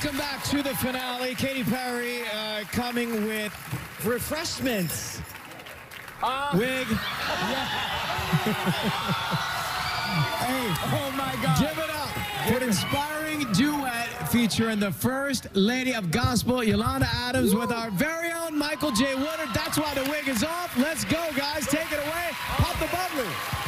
welcome back to the finale. Katy Perry uh, coming with refreshments. Uh, Wig. hey, oh my God. Give it up for an inspiring duet featuring the First Lady of Gospel, Yolanda Adams, with our very own Michael J. Woodard. That's why the wig is off. Let's go, guys. Take it away. Pop the bubbly.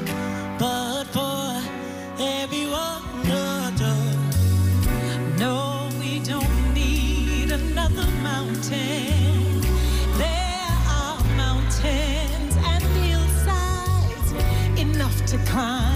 climb.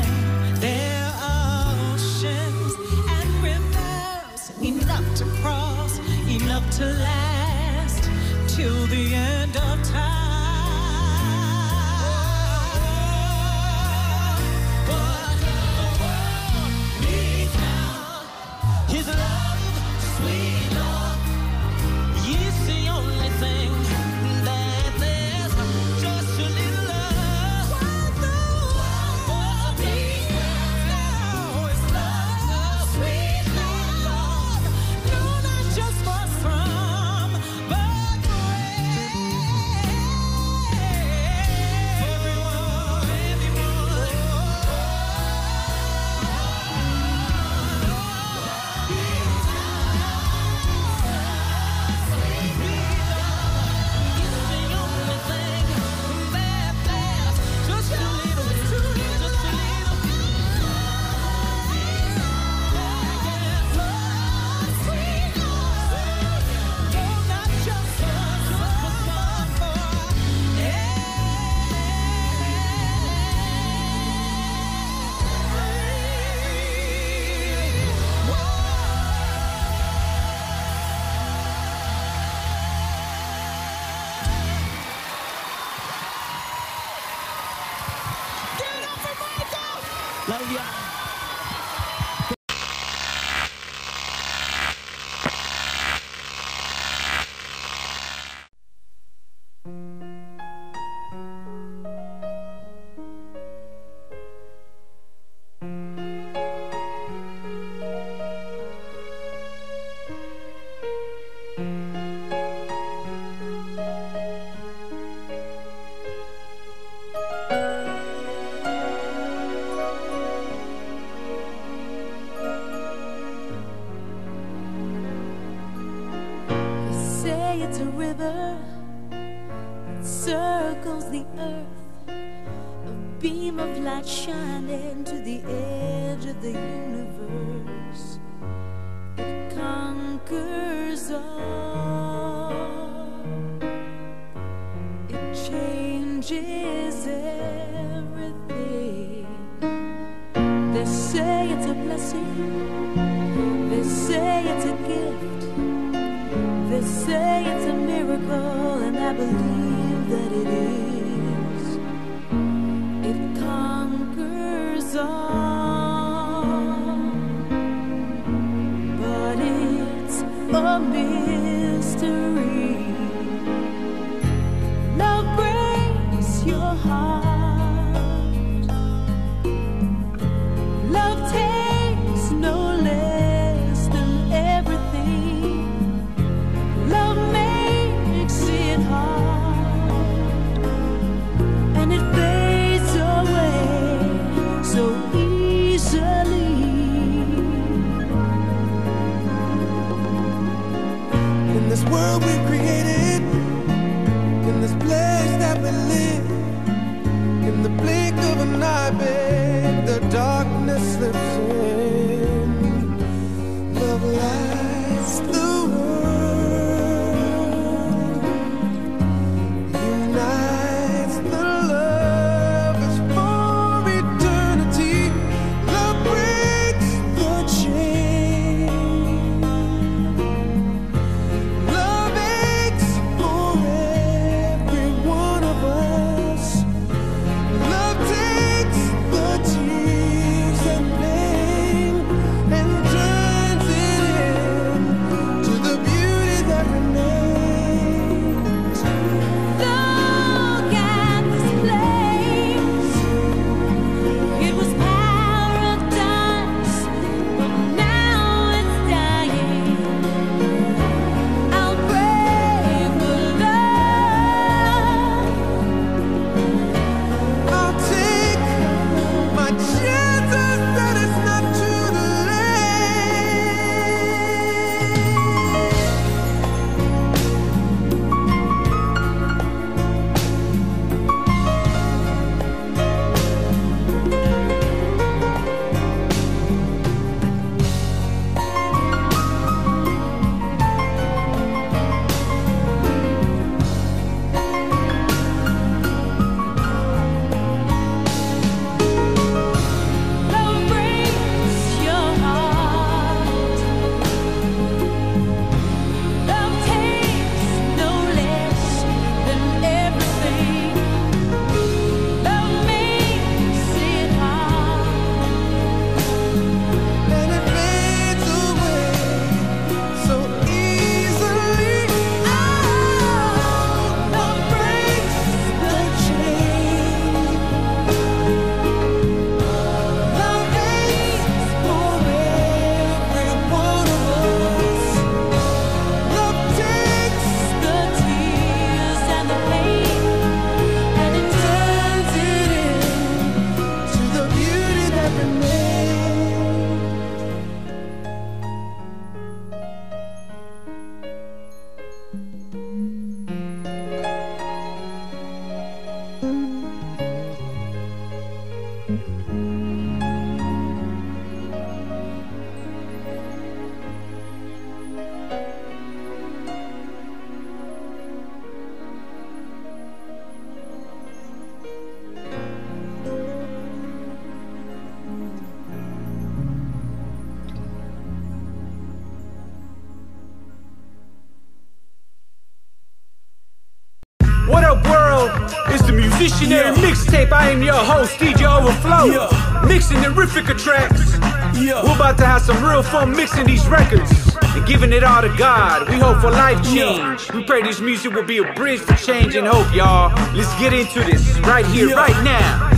Yeah. mixtape. I am your host, DJ Overflow. Yeah. Mixing the Riffica tracks. Yeah. We're about to have some real fun mixing these records and giving it all to God. We hope for life change. We pray this music will be a bridge to change and hope, y'all. Let's get into this right here, Yeah. right now.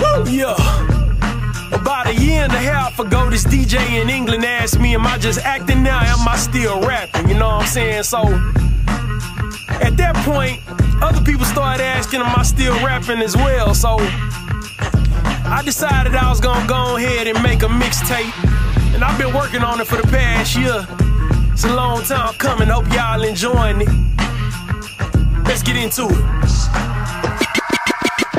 Woo! Yeah. About a year and a half ago, this DJ in England asked me, Am I just acting now? Am I still rapping? You know what I'm saying? So, at that point, other people started asking, Am I still rapping as well? So, I decided I was gonna go ahead and make a mixtape. And I've been working on it for the past year. It's a long time coming. Hope y'all enjoying it. Let's get into it.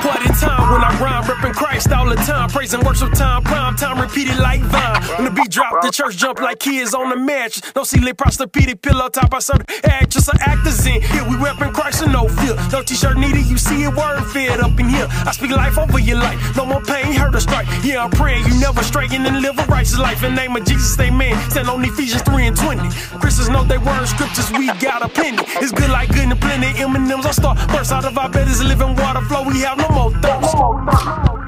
Party time when I rhyme, reppin' Christ all the time. Praising worship time, prime time, repeated like Vine. When the beat drop, the church jump like kids on the match. No ceiling, Posturepedic pillow top. I serve actress or actors in. Here we reppin' Christ and no fear. No t-shirt needed, you see it word fed up in here. I speak life over your life. No more pain, hurt or strike. Yeah, I'm praying you never straighten and live a righteous life. In name of Jesus, amen. Stand on Ephesians 3 and 20. Christians know they word scriptures, we got a plenty. It's good like good and plenty. M&M's, I start burst out of our bed is living water flow. We have no more thirst.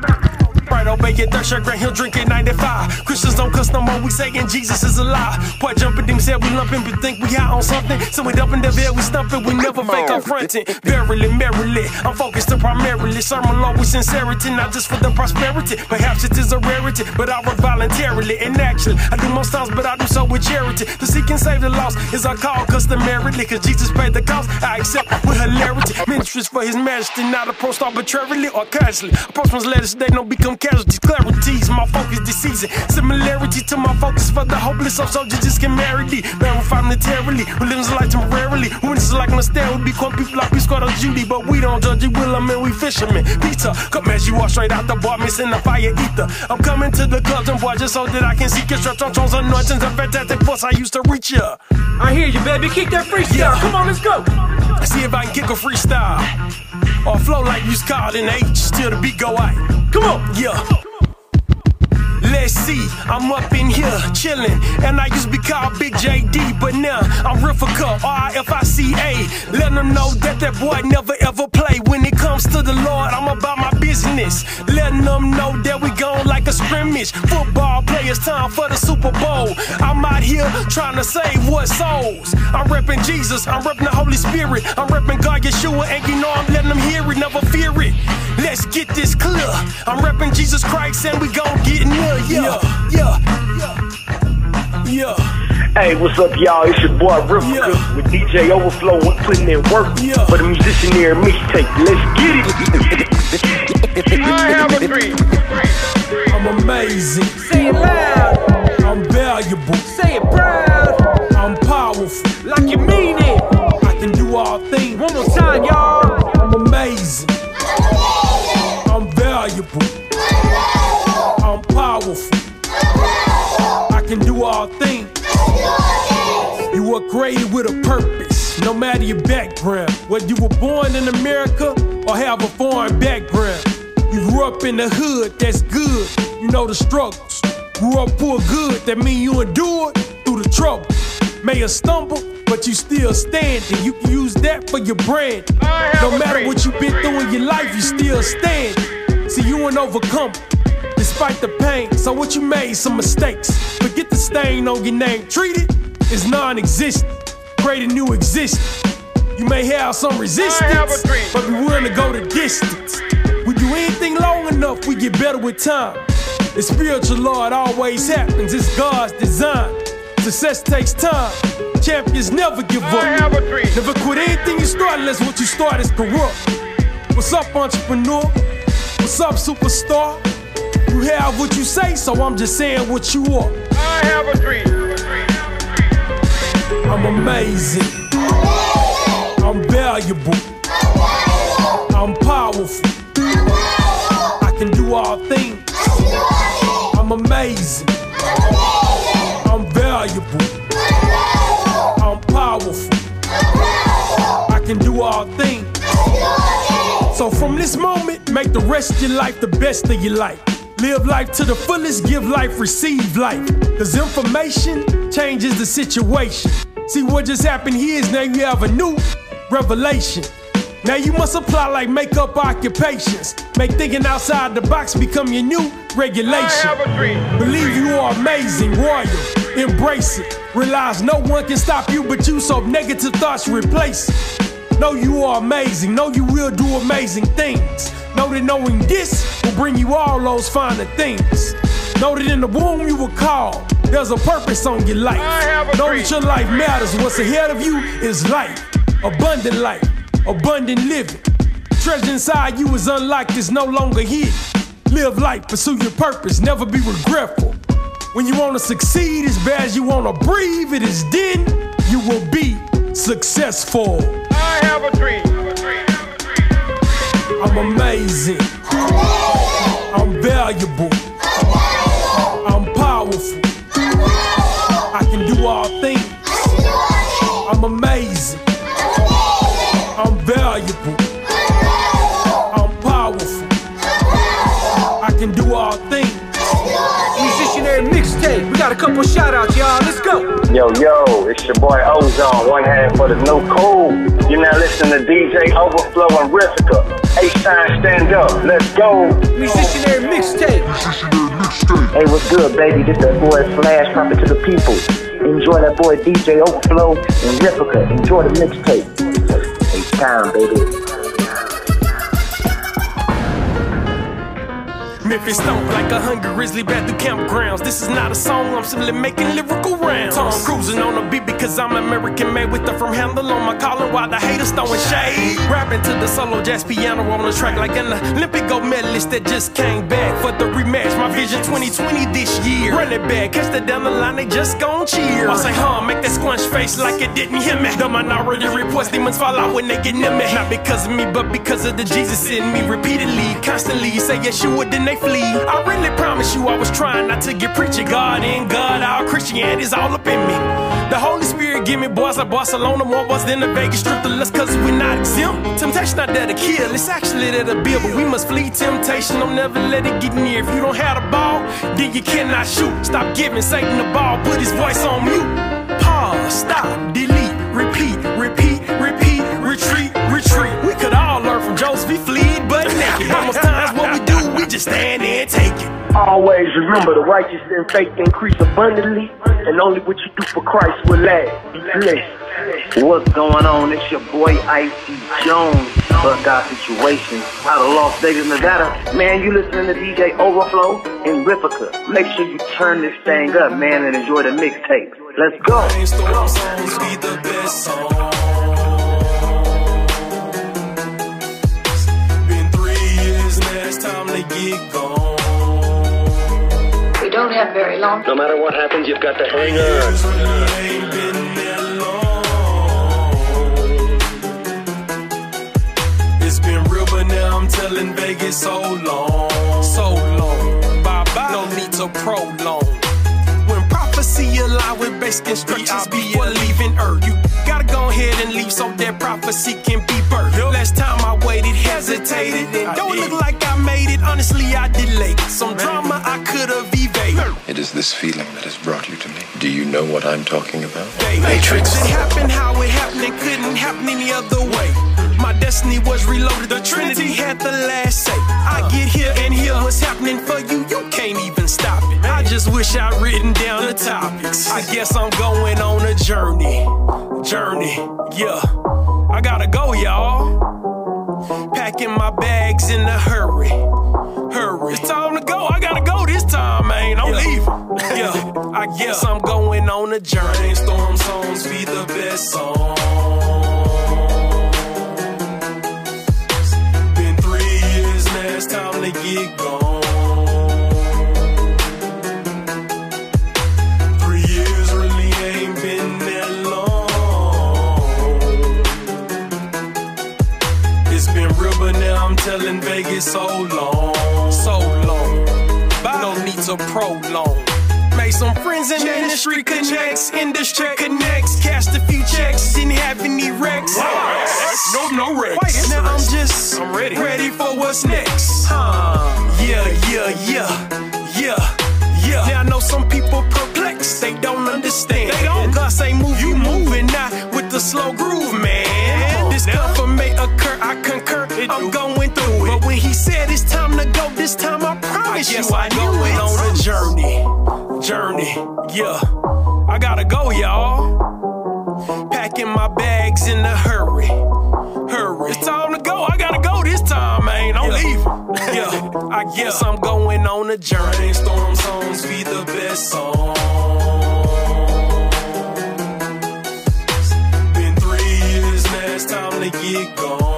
Right, obey your thirst, your grand, he'll drink it 95. Christians don't cuss no more, we saying Jesus is alive. Boy, jumping them said we lumping, but think we out on something. So we dumping the veil, we stumping, we never fake our fronting. Verily, merrily, I'm focused on primarily. Sermon law with sincerity, not just for the prosperity. Perhaps it is a rarity, but I work voluntarily. And actually, I do most times, but I do so with charity. To seek and save the lost is our call customarily, cause Jesus paid the cost. I accept with hilarity. Ministries for his majesty, not approached arbitrarily or casually. Approach one's letters, they don't become casualties. Clarities, my focus this season. Similarity to my focus for the hopeless, so soldiers just get married. Verify militarily, religions like temporarily. When it's like nostalgia, we become people like we squad on Judy, but we don't judge it, will I mean, we fishermen. Pizza, come as you are straight out the bar, missing the fire ether. I'm coming to the clubs and boy, just so that I can see your straps on Jones anointings and fantastic force. I used to reach ya. I hear you, baby. Kick that freestyle. Yeah. Come on, let's go. I see if I can kick a freestyle. Or flow like you called in H till the beat go out. Come on. Yeah up. Let's see, I'm up in here chillin', and I used to be called Big JD, but now I'm Riffica, R-I-F-I-C-A. Let them know that that boy never ever play. When it comes to the Lord, I'm about my business. Letting them know that we gone like a scrimmage. Football players, time for the Super Bowl. I'm out here trying to save what souls. I'm reppin' Jesus, I'm reppin' the Holy Spirit, I'm reppin' God Yeshua, and you know I'm letting them hear it, never fear it. Let's get this clear. I'm reppin' Jesus Christ, and we gon' get near. Yeah, yeah, yeah, yeah. Hey, what's up, y'all? It's your boy Riffica Yeah. with DJ Overflow and putting in work Yeah. for the musicianary mixtape. Let's get it. I have a dream. I'm amazing. Say it loud. I'm valuable. Say it proud. Powerful. I can do all things. You were created with a purpose, no matter your background. Whether you were born in America or have a foreign background. You grew up in the hood, that's good. You know the struggles. Grew up poor good, that mean you endured through the trouble. May have stumbled, but you still standing. You can use that for your brand. No matter what you've been through in your life, you still stand. See, you an overcomer, despite the pain. So what you made some mistakes. Forget the stain on your name. Treat it as non-existent. Create a new existence. You may have some resistance, but be willing to go the distance. We do anything long enough, we get better with time. The spiritual law, it always happens. It's God's design. Success takes time. Champions never give up. I have a dream. Never quit anything you start unless what you start is corrupt. What's up, entrepreneur? What's up, superstar? You have what you say, so I'm just saying what you are. I have a dream. I'm amazing. I'm valuable. I'm powerful. I can do all things. I'm amazing. I'm valuable. I'm powerful. I can do all things. So from this moment, make the rest of your life the best of your life. Live life to the fullest, give life, receive life. Cause information changes the situation. See what just happened here is now you have a new revelation. Now you must apply like makeup occupations. Make thinking outside the box become your new regulation. Believe you are amazing, royal. Embrace it. Realize no one can stop you but you, so negative thoughts replace it. Know you are amazing. Know you will do amazing things. Know that knowing this will bring you all those finer things. Know that in the womb you were called. There's a purpose on your life. Know that your life matters. What's ahead of you is life. Abundant life. Abundant living. Treasure inside you is unlocked, it's no longer hid. Live life, pursue your purpose, never be regretful. When you wanna succeed as bad as you wanna breathe, it is then you will be successful. I have a dream. I'm amazing. I'm valuable. I'm powerful. I can do all things. I'm amazing. I'm valuable. I'm powerful. I can do all things. Musicianary mixtape. We got a couple shout outs, y'all. Let's go. Yo, yo, it's your boy Ozone, one hand for the no cold. You're now listening to DJ Overflow and Riffica. H-Time, stand up, let's go. Musicianary mixtape. Hey, what's good, baby? This that boy Flash Prophet to the people. Enjoy that boy DJ Overflow and Riffica. Enjoy the mixtape. It's time, baby. Memphis stomp like a hungry grizzly bat through campgrounds. This is not a song, I'm simply making lyrical rounds. Tom cruising on a beat because I'm American made with the firm handle on my collar while the haters throwing shade. Rapping to the solo jazz piano on the track like an Olympic gold medalist that just came back for the rematch. My vision 2020 this year. Run it back, catch that down the line, they just gon' cheer. I say, huh, make that squunch face like it didn't hear me. The minority reports demons fall out when they get near me. Not because of me, but because of the Jesus in me. Repeatedly, constantly, say yes, you would, they flee. I really promise you, I was trying not to get preaching God in God. Our Christianity's all up in me. The Holy Spirit give me boys like Barcelona, more boys than the Vegas Strip. The lust, cause we're not exempt. Temptation not there to kill, it's actually there to build. But we must flee temptation, don't never let it get near. If you don't have the ball, then you cannot shoot. Stop giving Satan the ball, put his voice on mute. Pause, stop, delete, repeat, stand there and take it. Always remember the righteous and faith increase abundantly, and only what you do for Christ will last. Be blessed. What's going on? It's your boy Icy Jones. Bust out situation out of Las Vegas, Nevada. Man, you listening to DJ Overflow and Riffica. Make sure you turn this thing up, man, and enjoy the mixtape. Let's go. We very long. No matter what happens, you've got to hang on. Years really ain't been that long. It's been real, but now I'm telling Vegas so long, so long. Bye bye. No need to prolong. When prophecy align with basic instructions before leaving Earth, you gotta go ahead and leave so that prophecy can be birthed. Last time I waited, hesitated, and don't look like I made it. Honestly, I delayed some drama I could have evaded. It is this feeling that has brought you to me. Do you know what I'm talking about? Matrix. It happened how it happened. It couldn't happen any other way. My destiny was reloaded. The Trinity had the last say. I get here and hear what's happening for you. You can't even stop it. I just wish I'd written down the topics. I guess I'm going on a journey. Journey, yeah. I gotta go, y'all. Packing my bags in a hurry. Hurry. It's time to go. I'm leaving. Yeah, I guess I'm going on a journey. Brainstorm songs be the best song. Been three years now, it's time to get gone. Three years really ain't been that long. It's been real, but now I'm telling Vegas so long, so long. Bye are prolonged. Made some friends in Check. industry connects, industry connects. Cast a few checks, didn't have any wrecks. No, no wrecks. Now I'm just I'm ready. ready for what's next. Huh. Yeah, yeah, yeah, yeah. Yeah. Now I know some people perplexed, they don't understand. They don't. Gus ain't move, you moving now with the slow groove, man. This Discomfort may occur, I concur, I'm going through it. But when he said it's time to go, this time I I guess I'm going on a journey. Journey, yeah. I gotta go, y'all. Packing my bags in a hurry. Hurry. It's time to go. I gotta go this time, man. I'm yeah. leaving. yeah. I guess yeah. I'm going on a journey. Storm songs be the best song. Been three years now, it's time to get gone.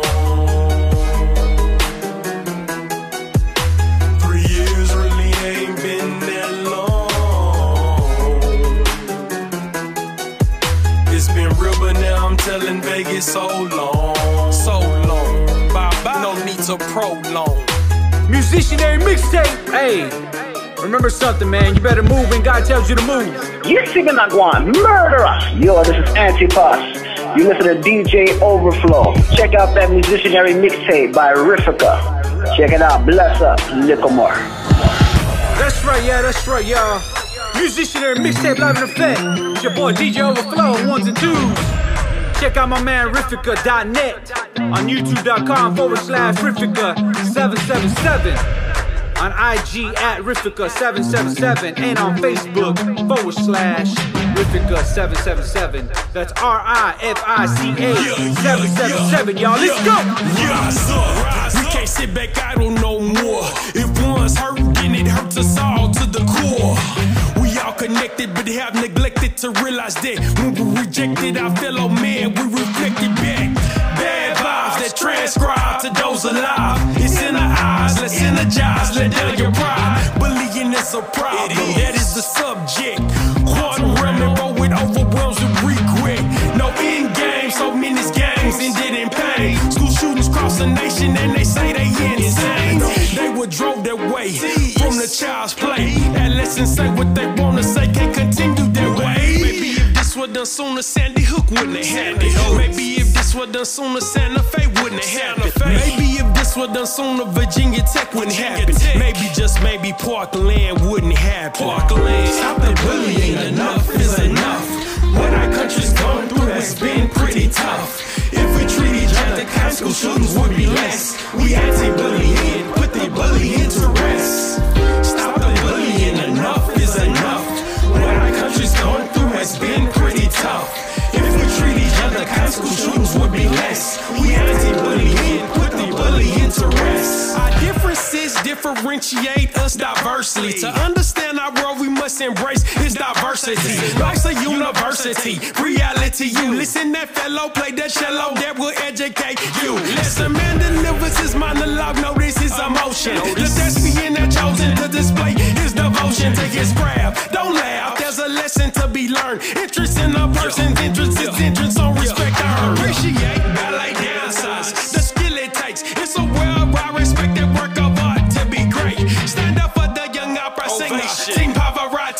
But now I'm telling Vegas so long, so long. Bye bye. No need to prolong. Musicianary mixtape. Hey, remember something, man. You better move when God tells you to move. You're singing that one, murder us. Yo, this is Antipas. You listen to DJ Overflow. Check out that musicianary mixtape by Rifica. Check it out. Bless up, little more. That's right, yeah, that's right, y'all. Musicianary mixtape live in effect. It's your boy DJ Overflow, ones and twos. Check out my man Riffica.net on YouTube.com forward slash Riffica777. On IG at Riffica777 and on Facebook forward slash Riffica777. That's R I F I C A 777, y'all. Let's go! We can't sit back idle no more. If one's hurt, then it hurts us all to the core. Connected, but have neglected to realize that when we rejected our fellow oh man, we reflected back. Bad vibes that transcribe to those alive. It's in our eyes, let's energize, let down your pride. Bullying is a problem, that is the subject. Quantum realm and roll with overwhelms with regret. No end game, so many games ended in pain. School shootings cross the nation and they say they insane. They were drove that way from the child's play. Adolescents say what they wanna say, can't continue that way. Maybe if this was done sooner, Sandy Hook wouldn't have happened. Maybe if this was done sooner, Santa Fe wouldn't have happened. Maybe if this was done sooner, Virginia Tech wouldn't happen. Maybe just maybe Parkland wouldn't happen. Parkland. Stop the bullying, enough is enough. What our country's gone through has been pretty tough. If we treat each other, high school shootings would be less. We anti-bullying, put the bullying to rest. Bullying, enough is enough. What our country's gone through has been pretty tough. If we treat each other, school shootings would be less. We anti-bullying, put the bullying to rest. Our differences differentiate us diversely. To understand our world, we must embrace its diversity. Life's a university, reality. You listen, that fellow play that cello that will educate you. Listen, man delivers his monologue, notice his emotion. The thespian that chosen to display his devotion to his craft. Don't laugh, there's a lesson to be learned. Interest in a person's interest is interest on respect. I appreciate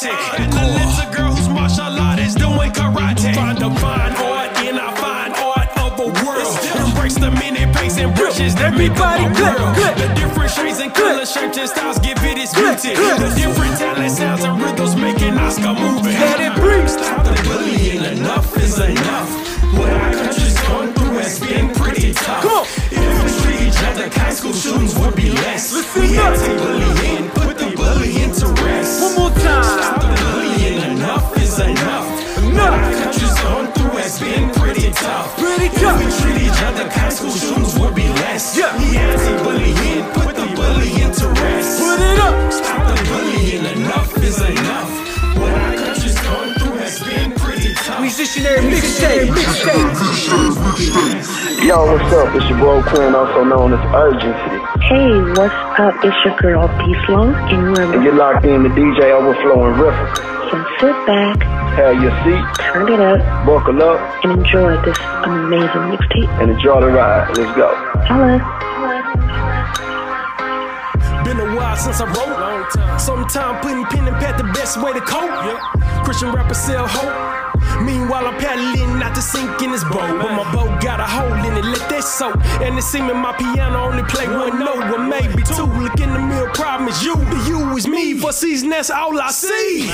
And the little girl whose martial art is doing karate. Find the fine art in our fine art of a world. Embrace the many paints and brushes that Everybody make up good, world. The different shades and color, shapes and styles give it its beauty. The different talent, sounds and rhythms making Oscar movie. Let it breathe. Stop the bullying, enough is enough. What our country's gone through has been pretty tough. Come on. If we treat each other, high school shootings would be less. Listen we up. anti-bullying, put bullying to rest. One more time. Stop the bullying, enough is enough. Enough. our country's gone through has been pretty tough. Pretty If tough. we treat each other, high school shootings would be less. Yeah. We anti-bullying, put the bullying to rest. Put it up. Stop the bullying, enough is enough. Musicianary mixtape. Mixtape. Yo, what's up? It's your boy Quinn, also known as Urgency. Hey, what's up? It's your girl Peace Long, and And you're locked in to DJ Overflow and Riffica. so sit back, Have your seat, turn it up, buckle up, and enjoy this amazing mixtape. and enjoy the ride. Let's go. Holla. Been a while since I wrote. Sometime putting pen and pad the best way to cope. Christian rappers sell hope. Meanwhile, I'm paddling not to sink in this boat. But my boat got a hole in it, let that soak. And it seeming my piano only play one note, or maybe two. Look in the mirror, problem is you. The you is me. For season, that's all I see.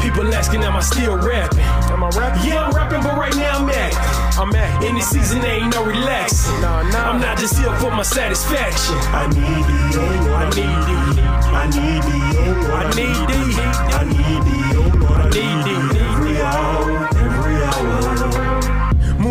People asking, am I still rapping? Am I rapping? Yeah, I'm rapping, but right now I'm acting. I'm acting. In the season, there ain't no relaxing. I'm not just here for my satisfaction. I need the I need the I need the I need the I need the need thee.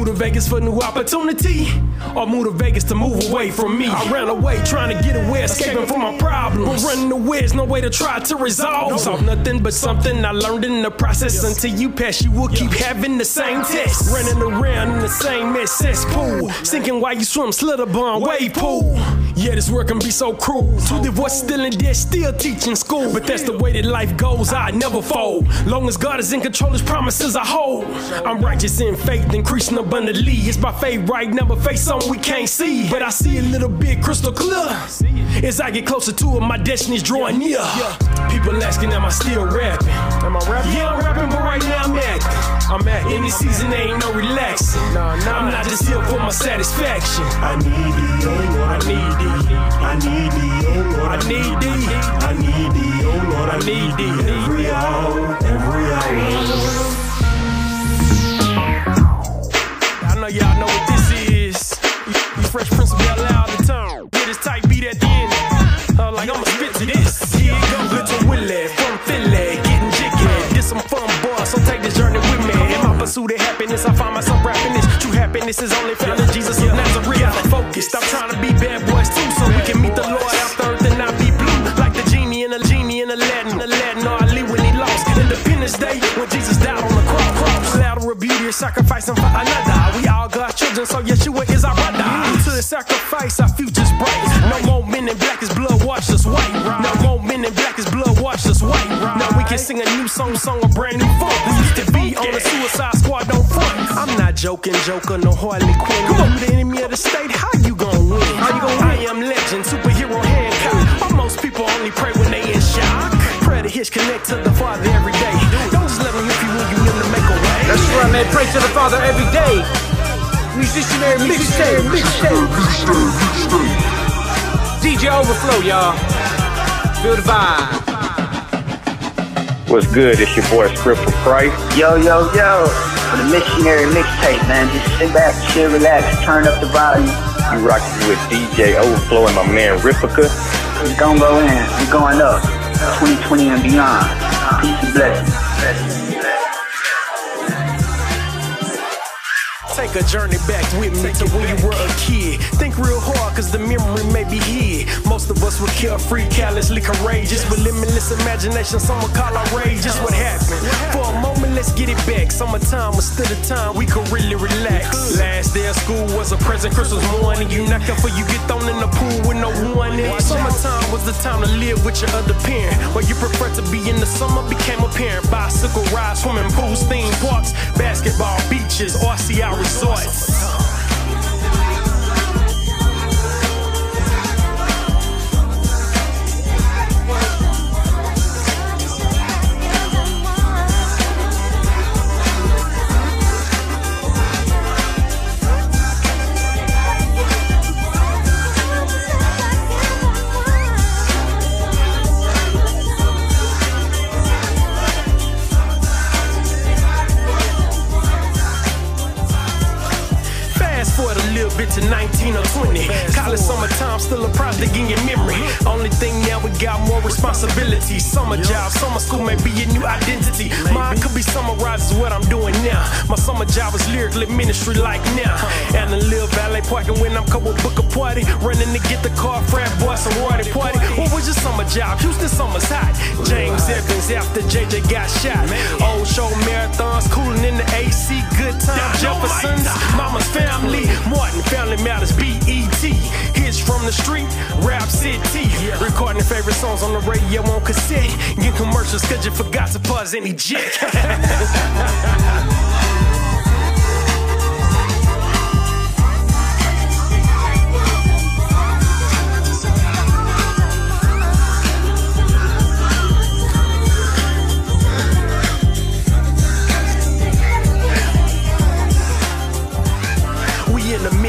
Move to Vegas for new opportunity, or move to Vegas to move away from me. I ran away trying to get away, escaping from my problems. But running away is no way to try to resolve. Solve nothing but something I learned in the process. Until you pass, you will keep having the same test. Running around in the same mess cesspool. Sinking while you swim, slither bond, wave pool. Yeah, this work can be so cruel. The voice still in there, still teaching school. But that's the way that life goes, I never fold. Long as God is in control, his promises I hold. I'm righteous in faith, increasing abundantly. It's by faith right now, but faith something we can't see. But I see a little bit crystal clear. As I get closer to it, my destiny's drawing near. People asking, am I still rapping? Am I rapping? Yeah, I'm rapping, but right now I'm acting. I'm acting. In this season, ain't no relaxing. Nah, nah, I'm not just here for my satisfaction. I need thee, oh Lord. I need thee. I need thee, oh Lord. I need thee. I need thee, oh Lord. I need thee. Every hour, every hour. Know y'all know what this is. You, Fresh Prince of Bel Air the time. Get this tight beat at the end. Uh, like I'ma spit to this. Here it go, little Willie from Philly, getting jiggy. This some fun, boy, so take this journey with me. In my pursuit of happiness, I find myself rapping this. True happiness is only found in Jesus of Nazareth. Gotta focus, stop trying to be bad boys too, so we can meet the Lord after earth and not be blue. Like the genie in a genie in Aladdin, Aladdin or Ali when he lost. Independence Day when Jesus died on the cross. of beauty sacrificing for another. We God's children, so Yeshua is our brother. To the sacrifice, our future's bright. No more men in black, his blood washed us white. No more men in black, his blood washed us white. Now we can sing a new song, song a brand new funk. We used to be on the suicide squad, don't front. I'm not joking, Joker, no Harley Quinn. Come on, the enemy of the state, how you gonna win? How you gonna win? I am legend, superhero Hancock. But most people only pray when they in shock. Pray to hitch, connect to the Father every day. Don't just let me hit you when you in to make a way. That's right, man. Pray to the Father every day. Musicianary mixtape, mixtape. DJ Overflow, y'all. Feel the vibe. What's good? It's your boy Script for Christ. Yo, yo, yo. For the musicianary mixtape, man. Just sit back, chill, relax, turn up the volume. You rocking with DJ Overflow and my man Rifica. We gon' go in. We going up. 2020 and beyond. Peace and blessings. Take a journey back with me to when you were a kid. Think real hard, cause the memory may be hid. Most of us were carefree, callously courageous, with limitless imagination. Some would call outrageous. What happened? For a moment, let's get it back. Summertime was still the time we could really relax. Was a present Christmas morning. You not careful, you get thrown in the pool with no warning. Summertime was the time to live with your other parent. While you prefer to be in the summer, became a parent. Bicycle rides, swimming pools, theme parks, basketball, beaches, RCI resorts. Still a project in your memory. Only thing now we got more responsibility. Summer job, summer school may be a new identity. Mine could be summarized as what I'm doing now. My summer job is lyrically ministry like now. And a little valet parking when I'm couple book party. Running to get the car, frat boy, some royalty party. What was your summer job? Houston summer's hot. James Evans after JJ got shot. Old show marathons, cooling in the AC, good time. Jeffersons, mama's family, Martin Family Matters, BET. Hits from the street, Rap City. Recording favorite songs on the radio on cassette. Get commercials cause you forgot to pause any jet.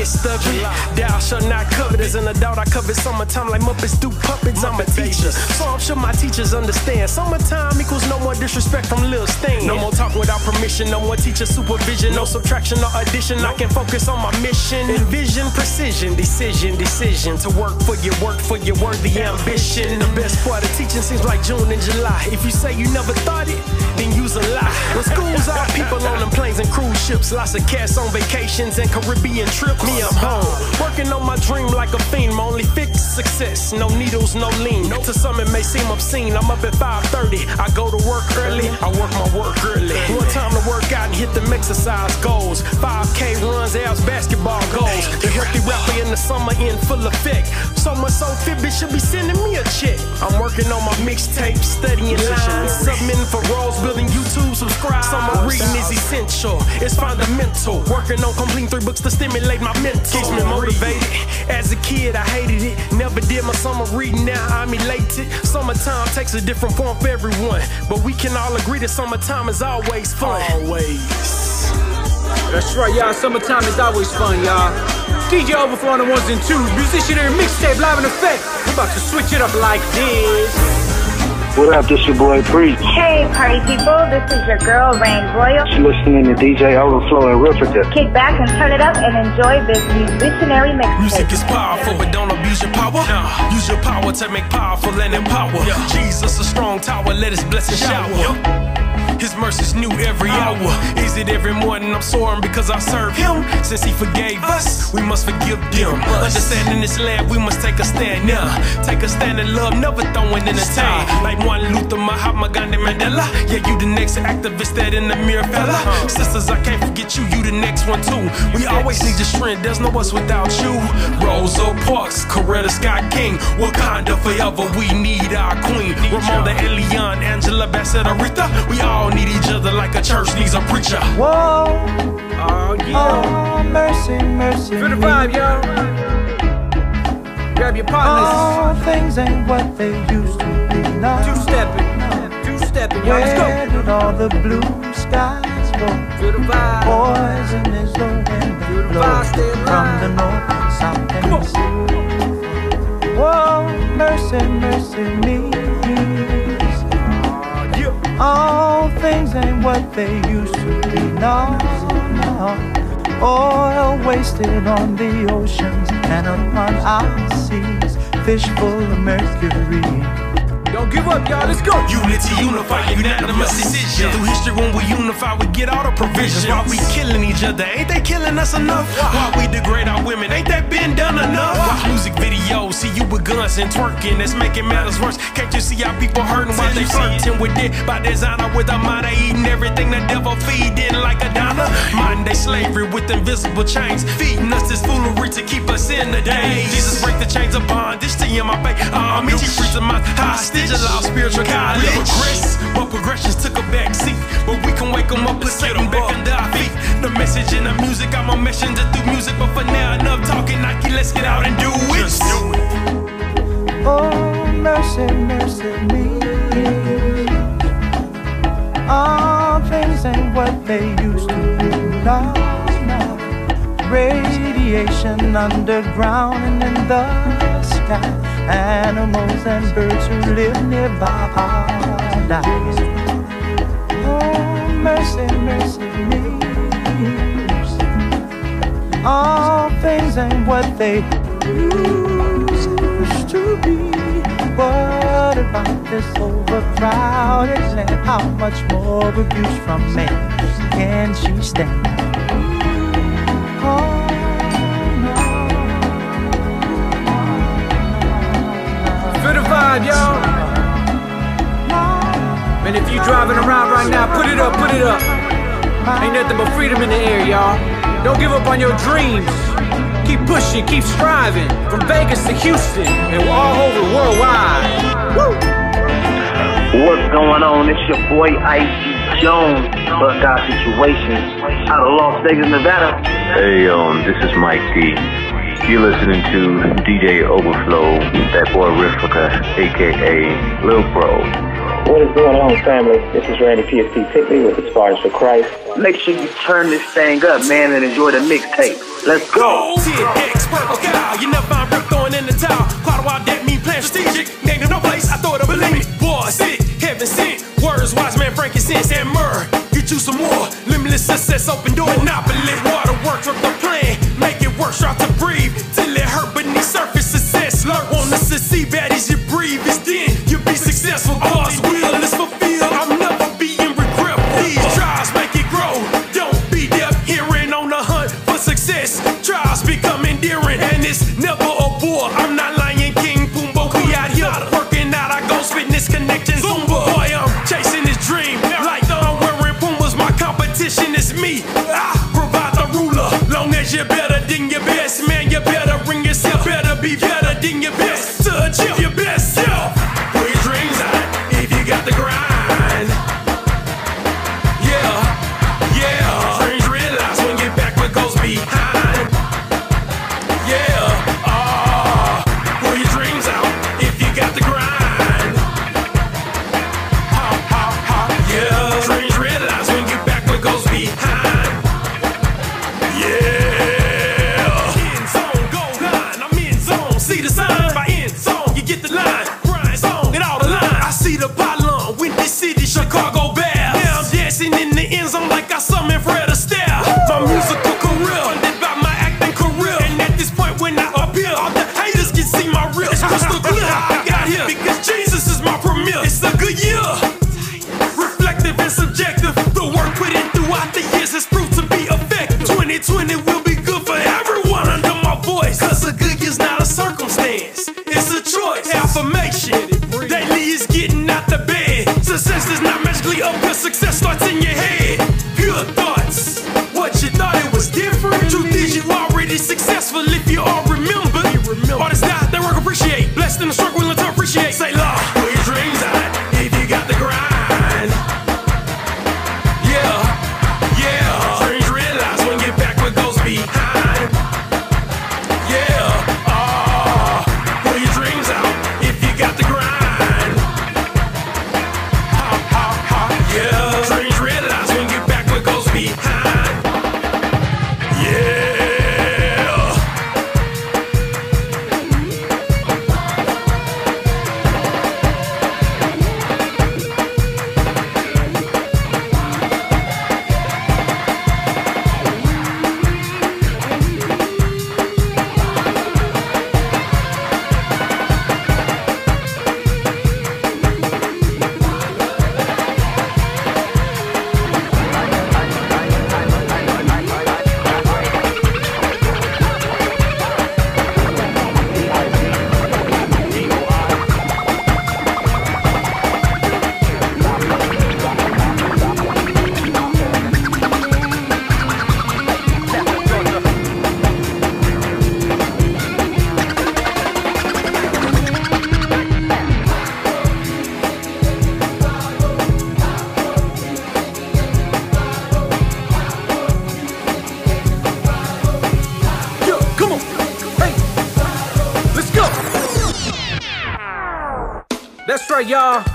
We in the midst of it. Thou shalt not covet. As an adult, I covet summertime like Muppets do puppets. I'm a teacher, so I'm sure my teachers understand. Summertime equals no more disrespect from Lil Stan. No more talk without permission, no more teacher supervision, no subtraction or addition. I can focus on my mission. Envision precision, decision, decision. To work for your work for your worthy ambition. The best part of teaching seems like June and July. If you say you never thought it, then use a lie. When schools are people on them planes and cruise ships, lots of cats on vacations and Caribbean trips. Me, I'm home, working on my dream like a fiend. My only fix success, no needles, no lean. To some it may seem obscene. I'm up at 5:30. I go to work early. I work my work early. One time to work out and hit them exercise goals. 5K runs, abs, basketball goals. The healthy rapper in the summer in full effect. So much so Fitbit should be sending me a check. I'm working on my mixtape, studying lines, submitting for roles, building YouTube, subscribe. Summer reading is essential. It's fundamental. Working on completing three books to stimulate my mental. Keeps me motivated. As a kid, I hated it. Never did my summer reading. Now I'm elated. Summertime takes a different form for everyone, but we can all agree that summertime is always fun. Always. That's right, y'all. Summertime is always fun, y'all. DJ Overflow on the ones and twos. Musicianary mixtape live in effect. We're about to switch it up like this. What up, this your boy Preach. Hey, party people, this is your girl, Rain Royal. You listening to DJ Overflow and Riffica. Kick back and turn it up and enjoy this musicianary mixtape. Music is powerful, but don't abuse your power. Nah. Use your power to make powerful and empower. Yeah. Jesus, a strong tower, let his blessing shower. His mercy's new every hour. Is it every morning I'm soaring because I serve him? Since he forgave us, we must forgive them. Understanding this land, we must take a stand now. Take a stand in love, never throwing in the towel. Like Martin Luther, Mahatma Gandhi, Mandela. Yeah, you the next activist that in the mirror fella. Sisters, I can't forget you, you the next one too. We always need your strength, there's no us without you. Rosa Parks, Coretta Scott King, Wakanda forever, we need our queen. Ramona Elian, Angela Bassett, Aretha, we all need each other like a church needs a preacher. Whoa. Oh, yeah. Oh, mercy, mercy. Feel the vibe, y'all. Grab your partners. All things ain't what they used to be now. Two stepping. Two stepping, y'all. Let's Where go. did all the blue skies go? Feel the vibe. Poison is the wind Feel the that blows vibe, from the north, south, and the sea. Whoa, mercy, mercy me. All things ain't what they used to be. No, no. Oil wasted on the oceans and upon our seas. Fish full of mercury. Don't give up, y'all. Let's go. Unity, unify, unanimous decision. Through history, when we unify, we get all the provisions. Why we killing each other? Ain't they killing us enough? Why we degrade our women? Ain't that been done enough? Watch music videos, see you with guns and twerking. That's making matters worse. Can't you see how people hurting while they flirting with it? By design designer, with a mind, they eating everything the devil feeding like a donna. Modern day slavery with invisible chains, feeding us this foolery to keep us in the days. Jesus break the chains of bondage to him, I pay homage. He frees my hostage, allow spiritual college. We progress, but progressions took a back seat. But we can wake them up, put Satan back under our feet. The message in the music, I'm a messenger through music. But for now, enough talking, Nike, let's get out and do it. Just do it. Oh, mercy, mercy me. All things ain't what they used to be. No, no. Radiation underground and in the sky. Animals and birds who live nearby dying. Oh, mercy, mercy me. All things ain't what they used to be. What about this overcrowded land? How much more abuse from men can she stand? Vibe, y'all. Man, if you driving around right now, put it up, put it up. Ain't nothing but freedom in the air, y'all. Don't give up on your dreams. Keep pushing, keep striving. From Vegas to Houston and all over worldwide. Woo! What's going on? It's your boy Icy Jones, Bust Out Situations, out of Las Vegas, Nevada. Hey, um, this is Mike D. You're listening to DJ Overflow, that boy Riffica, aka Lil Bro. What is going on, family? This is Randy PSP Pickley with the Spartans for Christ. Make sure you turn this thing up, man, and enjoy the mixtape. Let's go. 10X, purple cow. You never find Rick throwing in the towel. Quite a while that mean plan strategic. Named in no place, I thought I believe it. Boy, sick, heaven sent. Words, wise man, frankincense, and myrrh. Get you some more. Limitless success, open door. Monopoly, water works with the plan. Work, start to breathe. Till it hurt beneath surface success. Lurk on the succeed bad as you breathe. It's then you'll be successful. God's will is fulfilled. I'm never being regretful. These trials make it grow. Don't be deaf hearing on the hunt for success. Trials become endearing, and it's never a bore. I'm not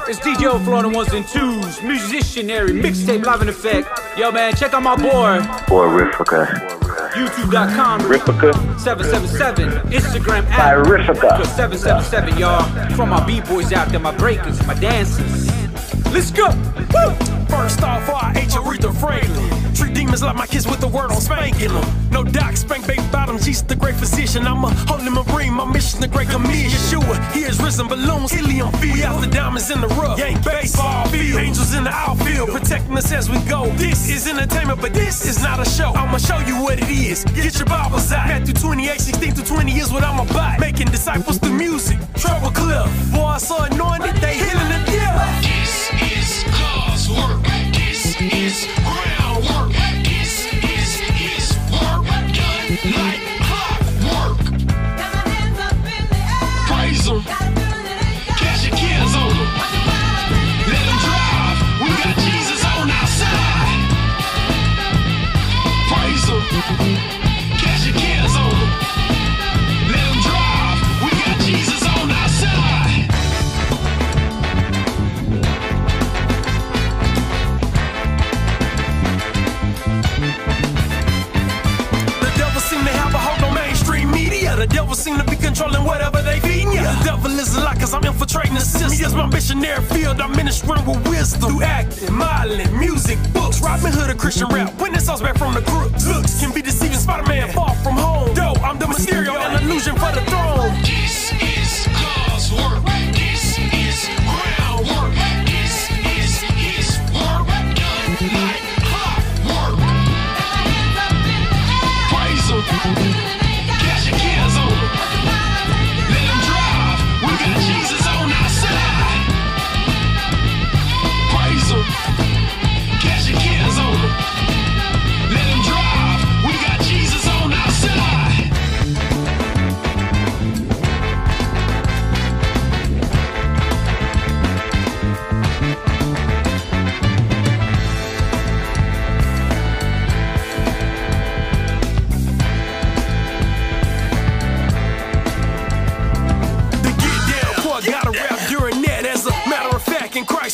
It's DJ Overflow on ones and twos. Musicianary, mixtape, live in effect. Yo, man, check out my boy. Boy, Riffica. YouTube.com. Riffica. 777. Instagram By at Riffica. 777, y'all. From my B-boys out there, my breakers, my dancers. Let's go. Woo! First off, I ate Aretha Franklin. Treat demons like my kids with the word on spanking them. No doc, spank baby bottom, Jesus the great physician. I'm a holy marine, my mission the great commission. Yeshua, he has risen balloons, helium field. We out the diamonds in the rough, yank baseball field. Angels in the outfield, protecting us as we go. This is entertainment, but this is not a show. I'ma show you what it is. Get your Bibles out. Matthew 28, 16 to 20 is what I'm about. Making disciples through music. Trouble Cliff. Boy, I saw anointed, they healing the deaf. This is God's work. This is groundwork. Done controlling whatever they feeding ya. The devil is a lie, cause I'm infiltrating the system. Me as my missionary field, I'm ministering with wisdom. Through acting, modeling, music, books, Robin Hood, a Christian rap. This sauce back from the crooks. Looks can be deceiving, Spider-Man, far from home. Yo, I'm the Mysterio, an illusion for the throne.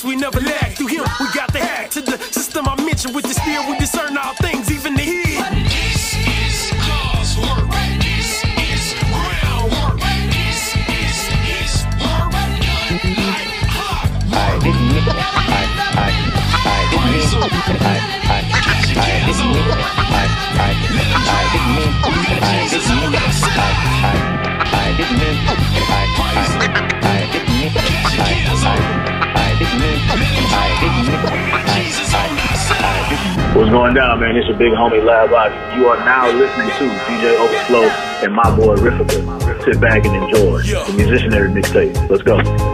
Christ we never lack. Through Him we got the hack to the system I mentioned. With the spirit we discern all things, even the hidden. This is God's work. This is groundwork. This is His work done like clockwork. I didn't mean I I I didn't mean I I I didn't mean I I I didn't mean I didn't mean I I I didn't mean I I I didn't mean I I I What's going down, man? It's your big homie Lab Body. You are now listening to DJ Overflow and my boy Riffica. Sit back and enjoy the musicianary mixtape. Let's go.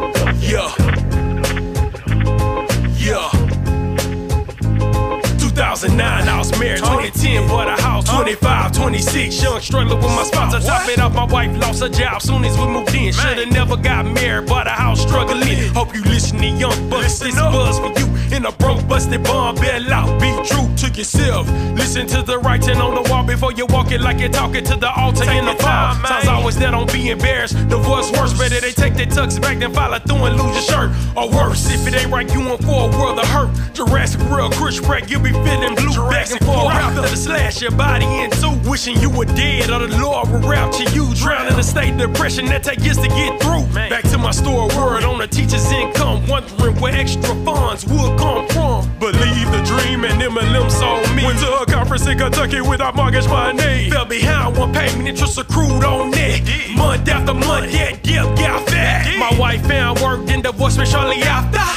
25, 26, young struggling with my spouse. To top it off, my wife lost her job soon as we moved in. Shoulda never got married, bought a house struggling. Hope you listen to young bucks. This buzz for you in a broke, busted bomb. Bell out, be true to yourself. Listen to the writing on the wall before you walk it like you're talking to the altar in the fall. Times always that don't be embarrassed. Divorce worse, better they take their tux back than follow through and lose your shirt. Or worse, if it ain't right, you in for a world of hurt. Jurassic World, Chris Pratt, you'll be feeling blue back and forth. After the slash your body in two, wishing you were dead or the Lord would rap to you. Drowning in a state of depression that take years to get through. Back to my store word on a teacher's income, wondering where extra funds would come from. Believe the dream and MLM sold me. Went to a conference in Kentucky without mortgage money. Fell behind one payment, interest accrued on it. Month after month, that debt got fat. My wife found work, then divorced me shortly after.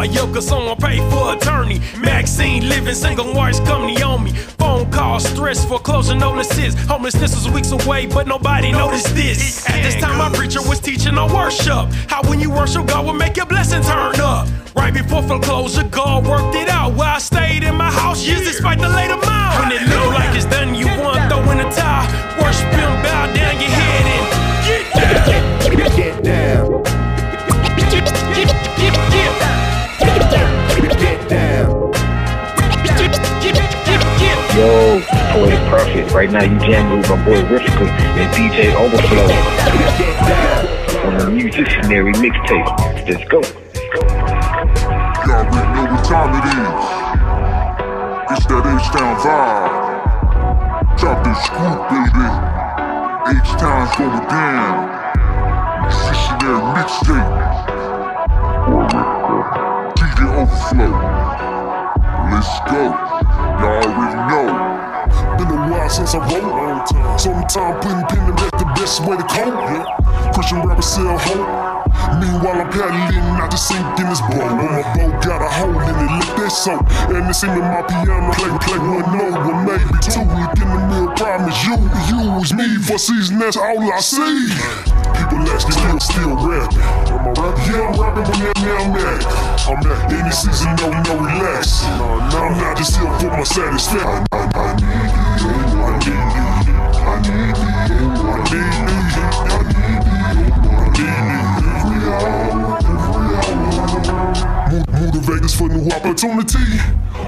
Cancel lawyer, cause someone paid for attorney. Maxine living single, wife's company on me. Phone calls, stress, foreclosure notices. Homelessness was weeks away, but nobody noticed this. At this time, my preacher was teaching on worship. How when you worship, God will make your blessing turn up. Right before foreclosure, God worked it out. Where I stayed in my house years despite the late amount. When it look like it's done, you want throw in the towel. Worship him, bow down your head boy. Right now you jamming with my boy Riffica and DJ Overflow on the musicianary mixtape. Let's go. Y'all already know what time it is. It's that H-Town vibe. Drop this scoop, baby. H-Town's going down. Musicianary mixtape. DJ Overflow. Let's go. Y'all already know. Been a while since I wrote. Sometimes putting pen to bed the best way to cope. Yeah. Christian rappers sell hope. Meanwhile, I'm paddling, not just sink in this boat. On my boat, got a hole in it, look that soap. And it seemed my piano play, play one note, or maybe two. Look in the mirror, promise you, use me for season, that's all I see. People asking, still, still rapping. Am I rapping? Yeah, I'm rapping, but now, now I'm at. I'm at any season, no, no, relax. I'm not just here for my satisfaction. I, I, I need you, I need you, I need you, Mo- Motivators for new opportunity.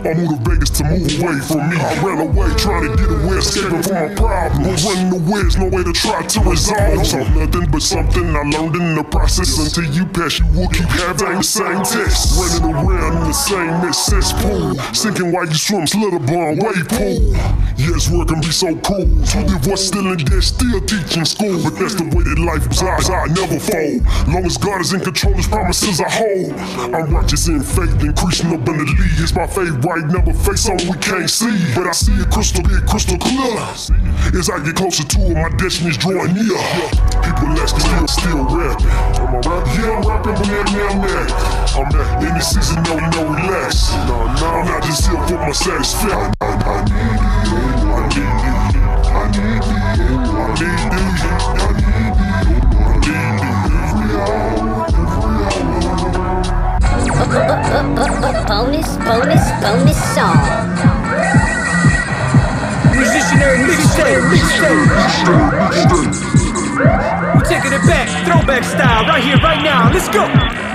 I moved to Vegas to move away from me. I ran away trying to get away, escaping from my problems. Running away is no way to try to resolve. So nothing but something I learned in the process. Until you pass, you will keep having the same test. Running around in the same cesspool. Sinking while you swim, slit a bomb, wave pool. Yes, work can be so cool. So divorce still in debt, still teaching school. But that's the way that life is. I never fold. Long as God is in control, his promises I hold. I'm righteous in faith, increasing up in the league. It's my faith right, never face something we can't see. But I see it crystal, get crystal clear. As I get closer to it, my destiny's drawing near. People asking me, I'm still rapping. Am? Yeah, I'm rapping, but man, I'm at. I'm at any season, no, no, relax. No, no, I'm not just here for my satisfaction. I need it, I need it, I need it, I need it, Bonus, bonus, bonus song. Musicianary mixtape, mixtape. We're taking it back, throwback style, right here, right now. Let's go.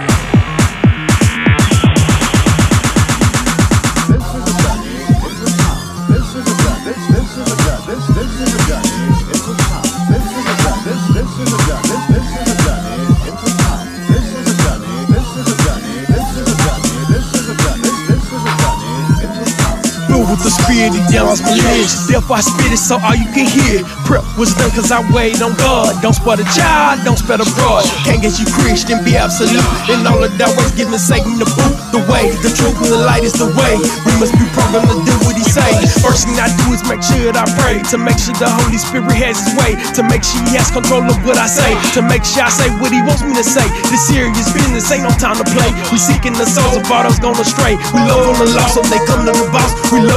With the spirit, it downs my legs. Therefore I spit it so all you can hear. Prep was done cause I wait on God. Don't spell a child, don't spell a broad. Can't get you Christian, be absolute. In all of that ways, giving Satan the boot. The way, the truth, and the light is the way. We must be programmed to do what he say. First thing I do is make sure that I pray. To make sure the Holy Spirit has his way. To make sure he has control of what I say. To make sure I say what he wants me to say. This serious business ain't no time to play. We seeking the souls of all those gone astray. We love on the lost so they come to the boss. We love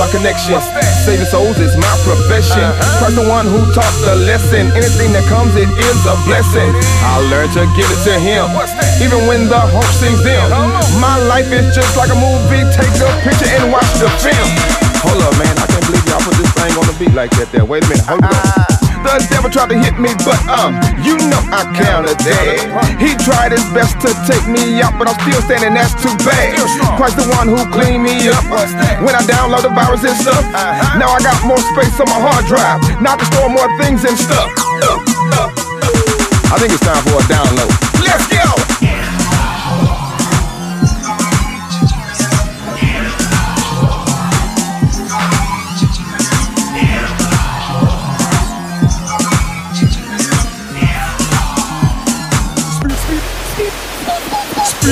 Wi-Fi connection. Saving souls is my profession. Christ the one who taught the lesson. Anything that comes, it is a blessing. I learned to give it to him. Even when the hope seems dim. My life is just like a movie. Take a picture and watch the film. Hold up, man. I can't believe y'all put this thing on the beat like that there. Wait a minute. Hold up. The devil tried to hit me, but um, you know I counted that. He tried his best to take me out, but I'm still standing. That's too bad. Christ the one who cleaned me up. When I download the virus and stuff, now I got more space on my hard drive. Now to store more things and stuff. I think it's time for a download. Let's go.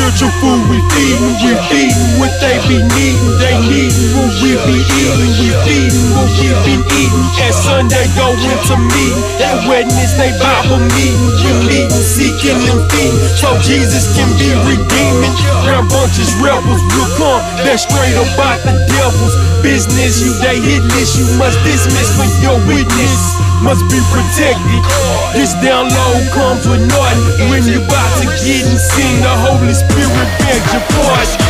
Spiritual food we feedin', we feedin' what they be needin', they needin' what we be eatin', we feedin' what we been eatin'. At Sunday go into meeting, at Wednesday they Bible meeting, we meeting, seeking and feeding, so Jesus can be redeeming. Rambunctious rebels will come, they're straight about the devil's business. You they hit list, you must dismiss when your witness must be protected. This download comes with noise when you about to get and sing. The Holy Spirit beg your pardon.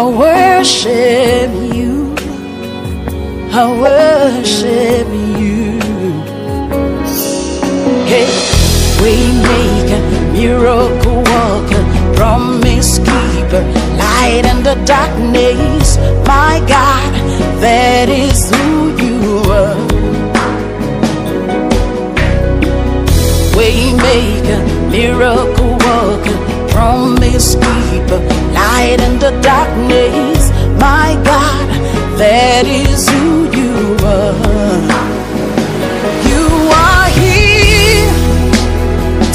I worship you. I worship you. Hey, we make a miracle worker, promise keeper, light in the darkness. My God, that is who you are. Waymaker, miracle worker, promise keeper, light in the darkness. My God, that is who you are. You are here,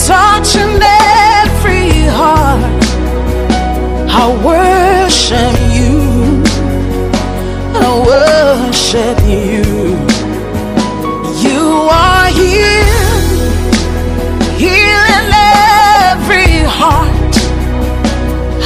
touching every heart. I worship you. I worship. You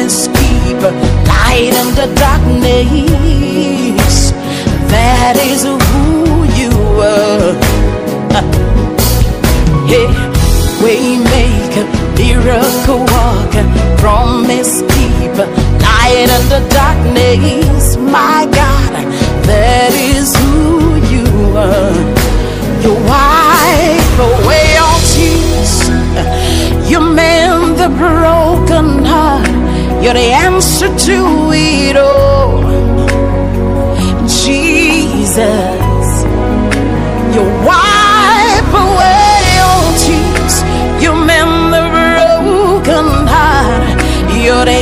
Promise keeper, light in the darkness. That is who you are. Make a miracle worker, promise keeper, light in the darkness. My God, that is who you are. You wipe away all tears. You mend the broken. You're the answer to it all. Jesus, you wipe away all tears. You mend the broken heart. You're the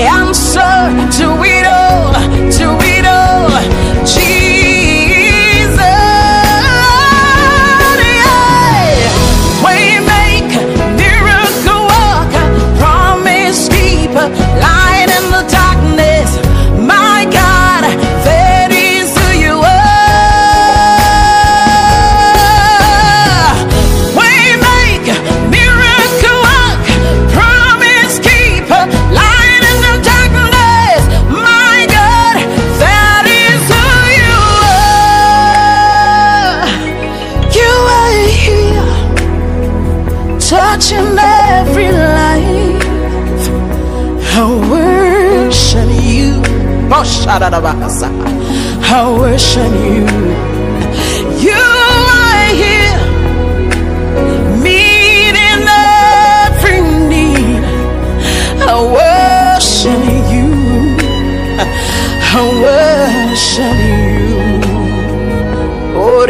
I worship you. You are here, every need. I worship you. I worship you. Oh,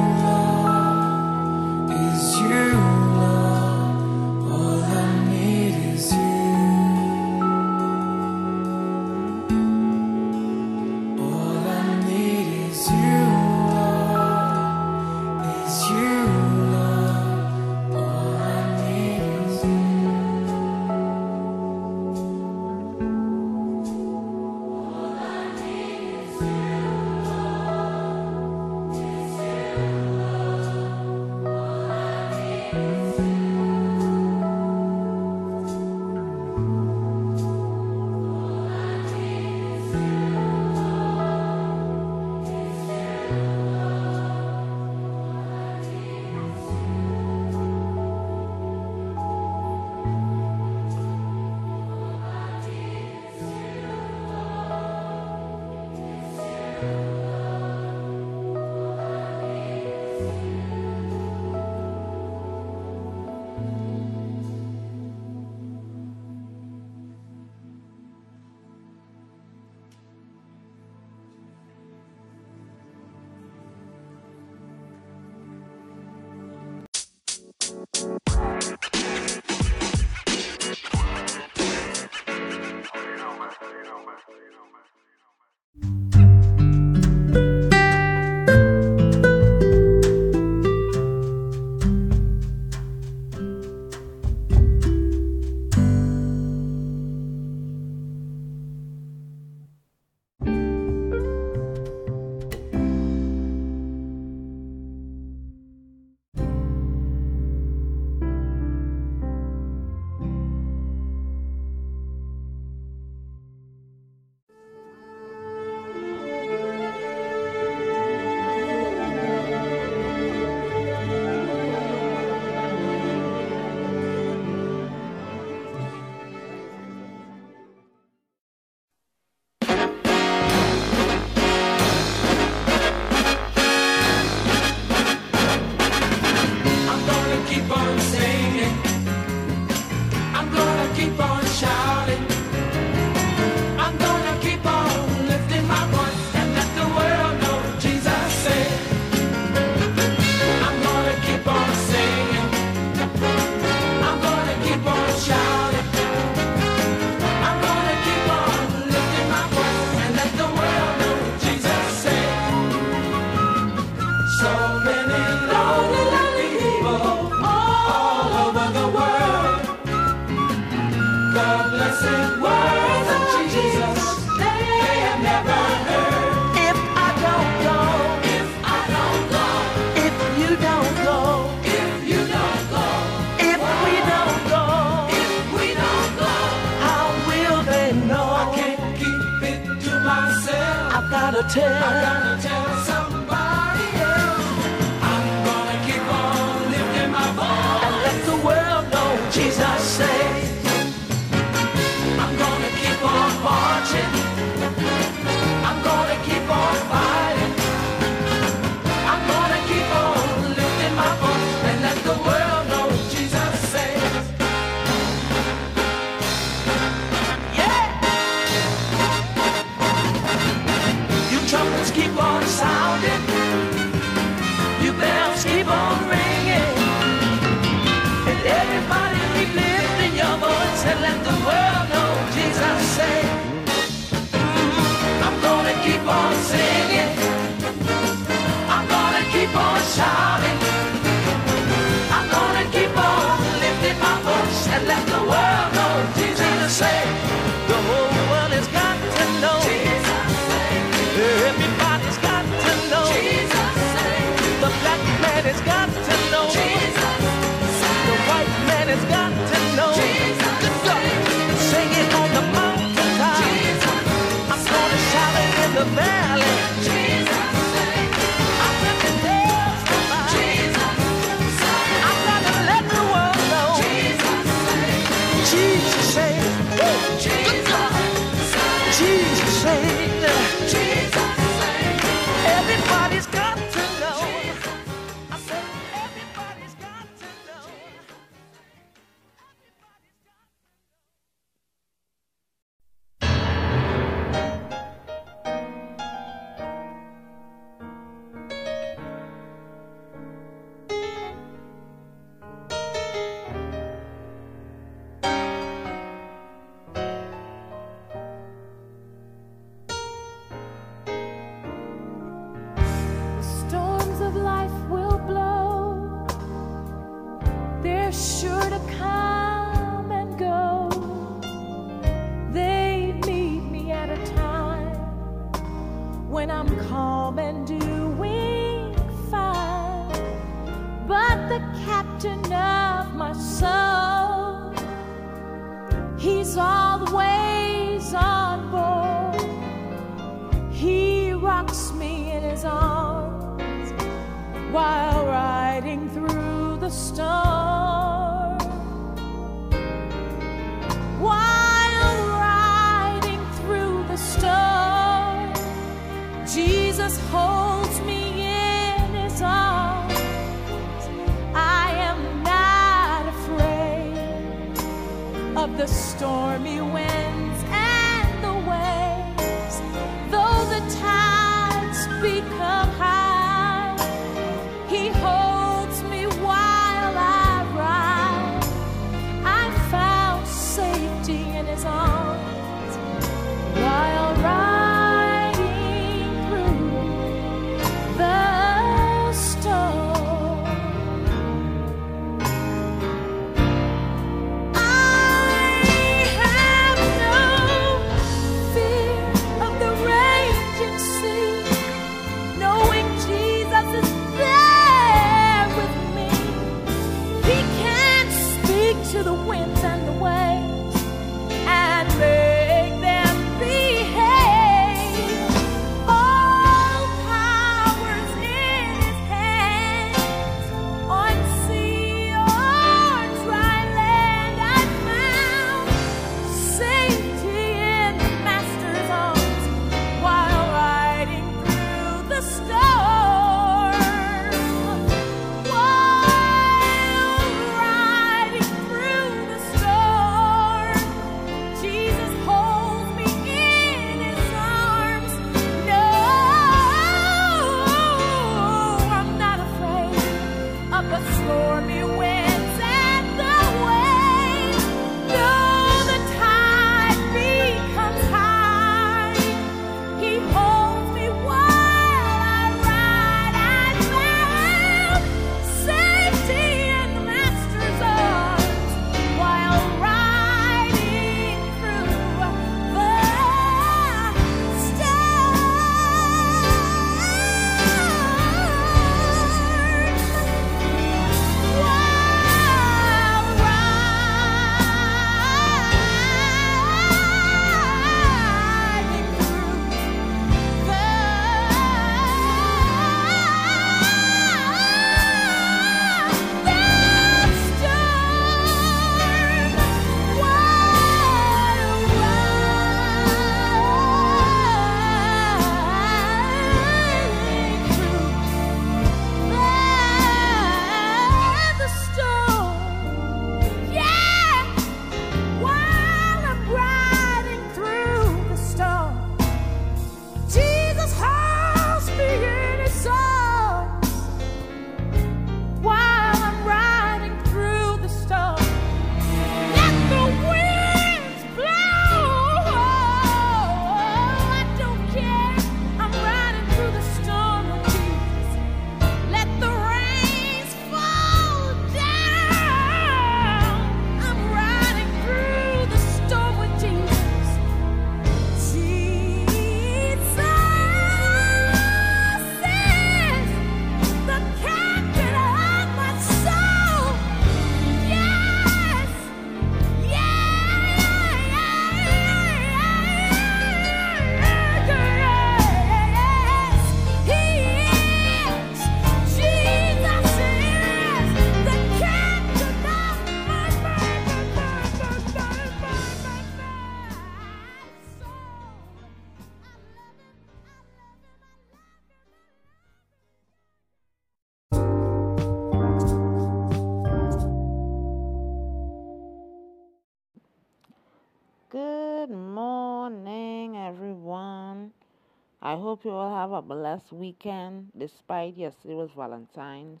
hope you all have a blessed weekend despite yesterday was Valentine's.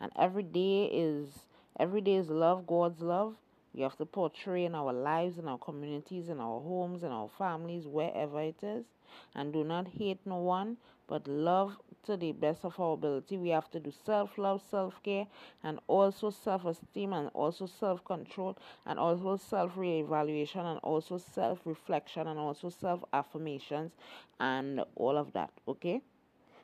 And every day is every day is love, God's love. We have to portray in our lives, in our communities, in our homes, in our families, wherever it is. And do not hate no one, but love to the best of our ability. We have to do self love, self care, and also self esteem, and also self control, and also self re-evaluation, and also self reflection, and also self affirmations, and all of that. Okay.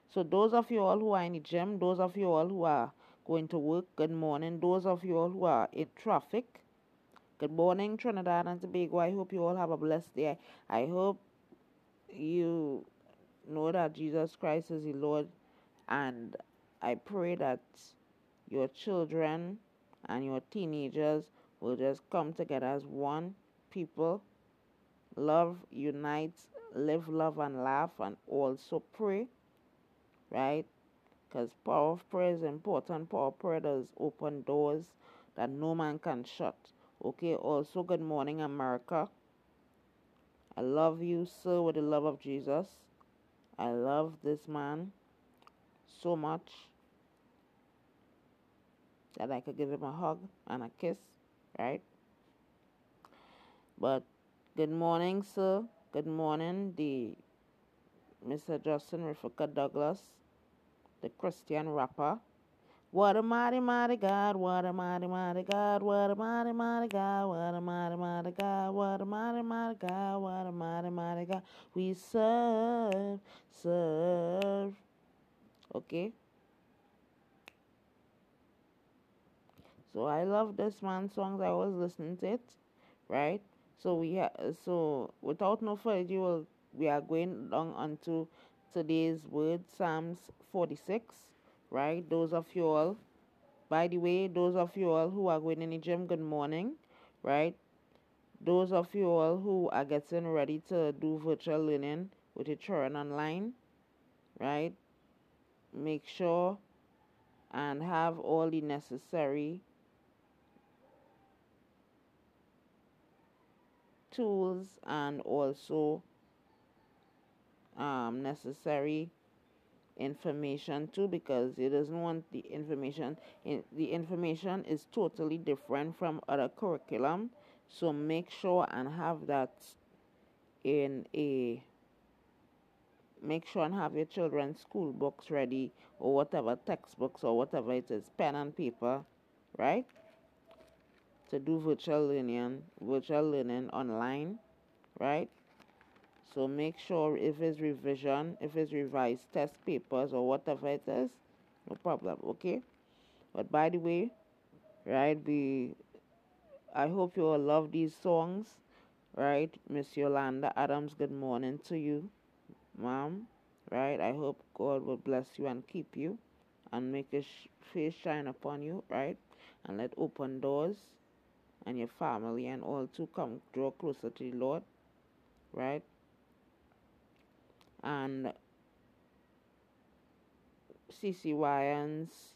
So those of you all who are in the gym, those of you all who are going to work, good morning. Those of you all who are in traffic, good morning, Trinidad and Tobago. I hope you all have a blessed day. I hope you know that Jesus Christ is the Lord, and I pray that your children and your teenagers will just come together as one people, love, unite, live, love, and laugh, and also pray, right? Because power of prayer is important. Power of prayer does open doors that no man can shut. Okay, also, good morning, America. I love you, sir, with the love of Jesus. I love this man so much that I could give him a hug and a kiss, right? But good morning, sir. Good morning, the Mr. Justin Riffica Douglas, the Christian rapper. What a mighty, mighty God, what a mighty, mighty God, what a mighty, mighty God, what a mighty, mighty God, what a mighty, mighty God, what a mighty, mighty God we serve, serve. Okay? So I love this man's songs. I was listening to it, right? So we ha- so without no further ado, we are going down onto today's word, Psalms 46, right? Those of you all, by the way, those of you all who are going in the gym, good morning, right? Those of you all who are getting ready to do virtual learning with your children online, right? Make sure and have all the necessary tools and also um, necessary information too because it doesn't want the information in, the information is totally different from other curriculum. So make sure and have that in a make sure and have your children's school books ready or whatever textbooks or whatever it is pen and paper right? To do virtual learning virtual learning online right so make sure if it's revision if it's revised test papers or whatever it is no problem okay? But by the way right we i hope you all love these songs right? Miss yolanda adams good morning to you mom right? I hope god will bless you and keep you and make his face shine upon you right? And let open doors and your family and all to come draw closer to the lord right and CeCe Winans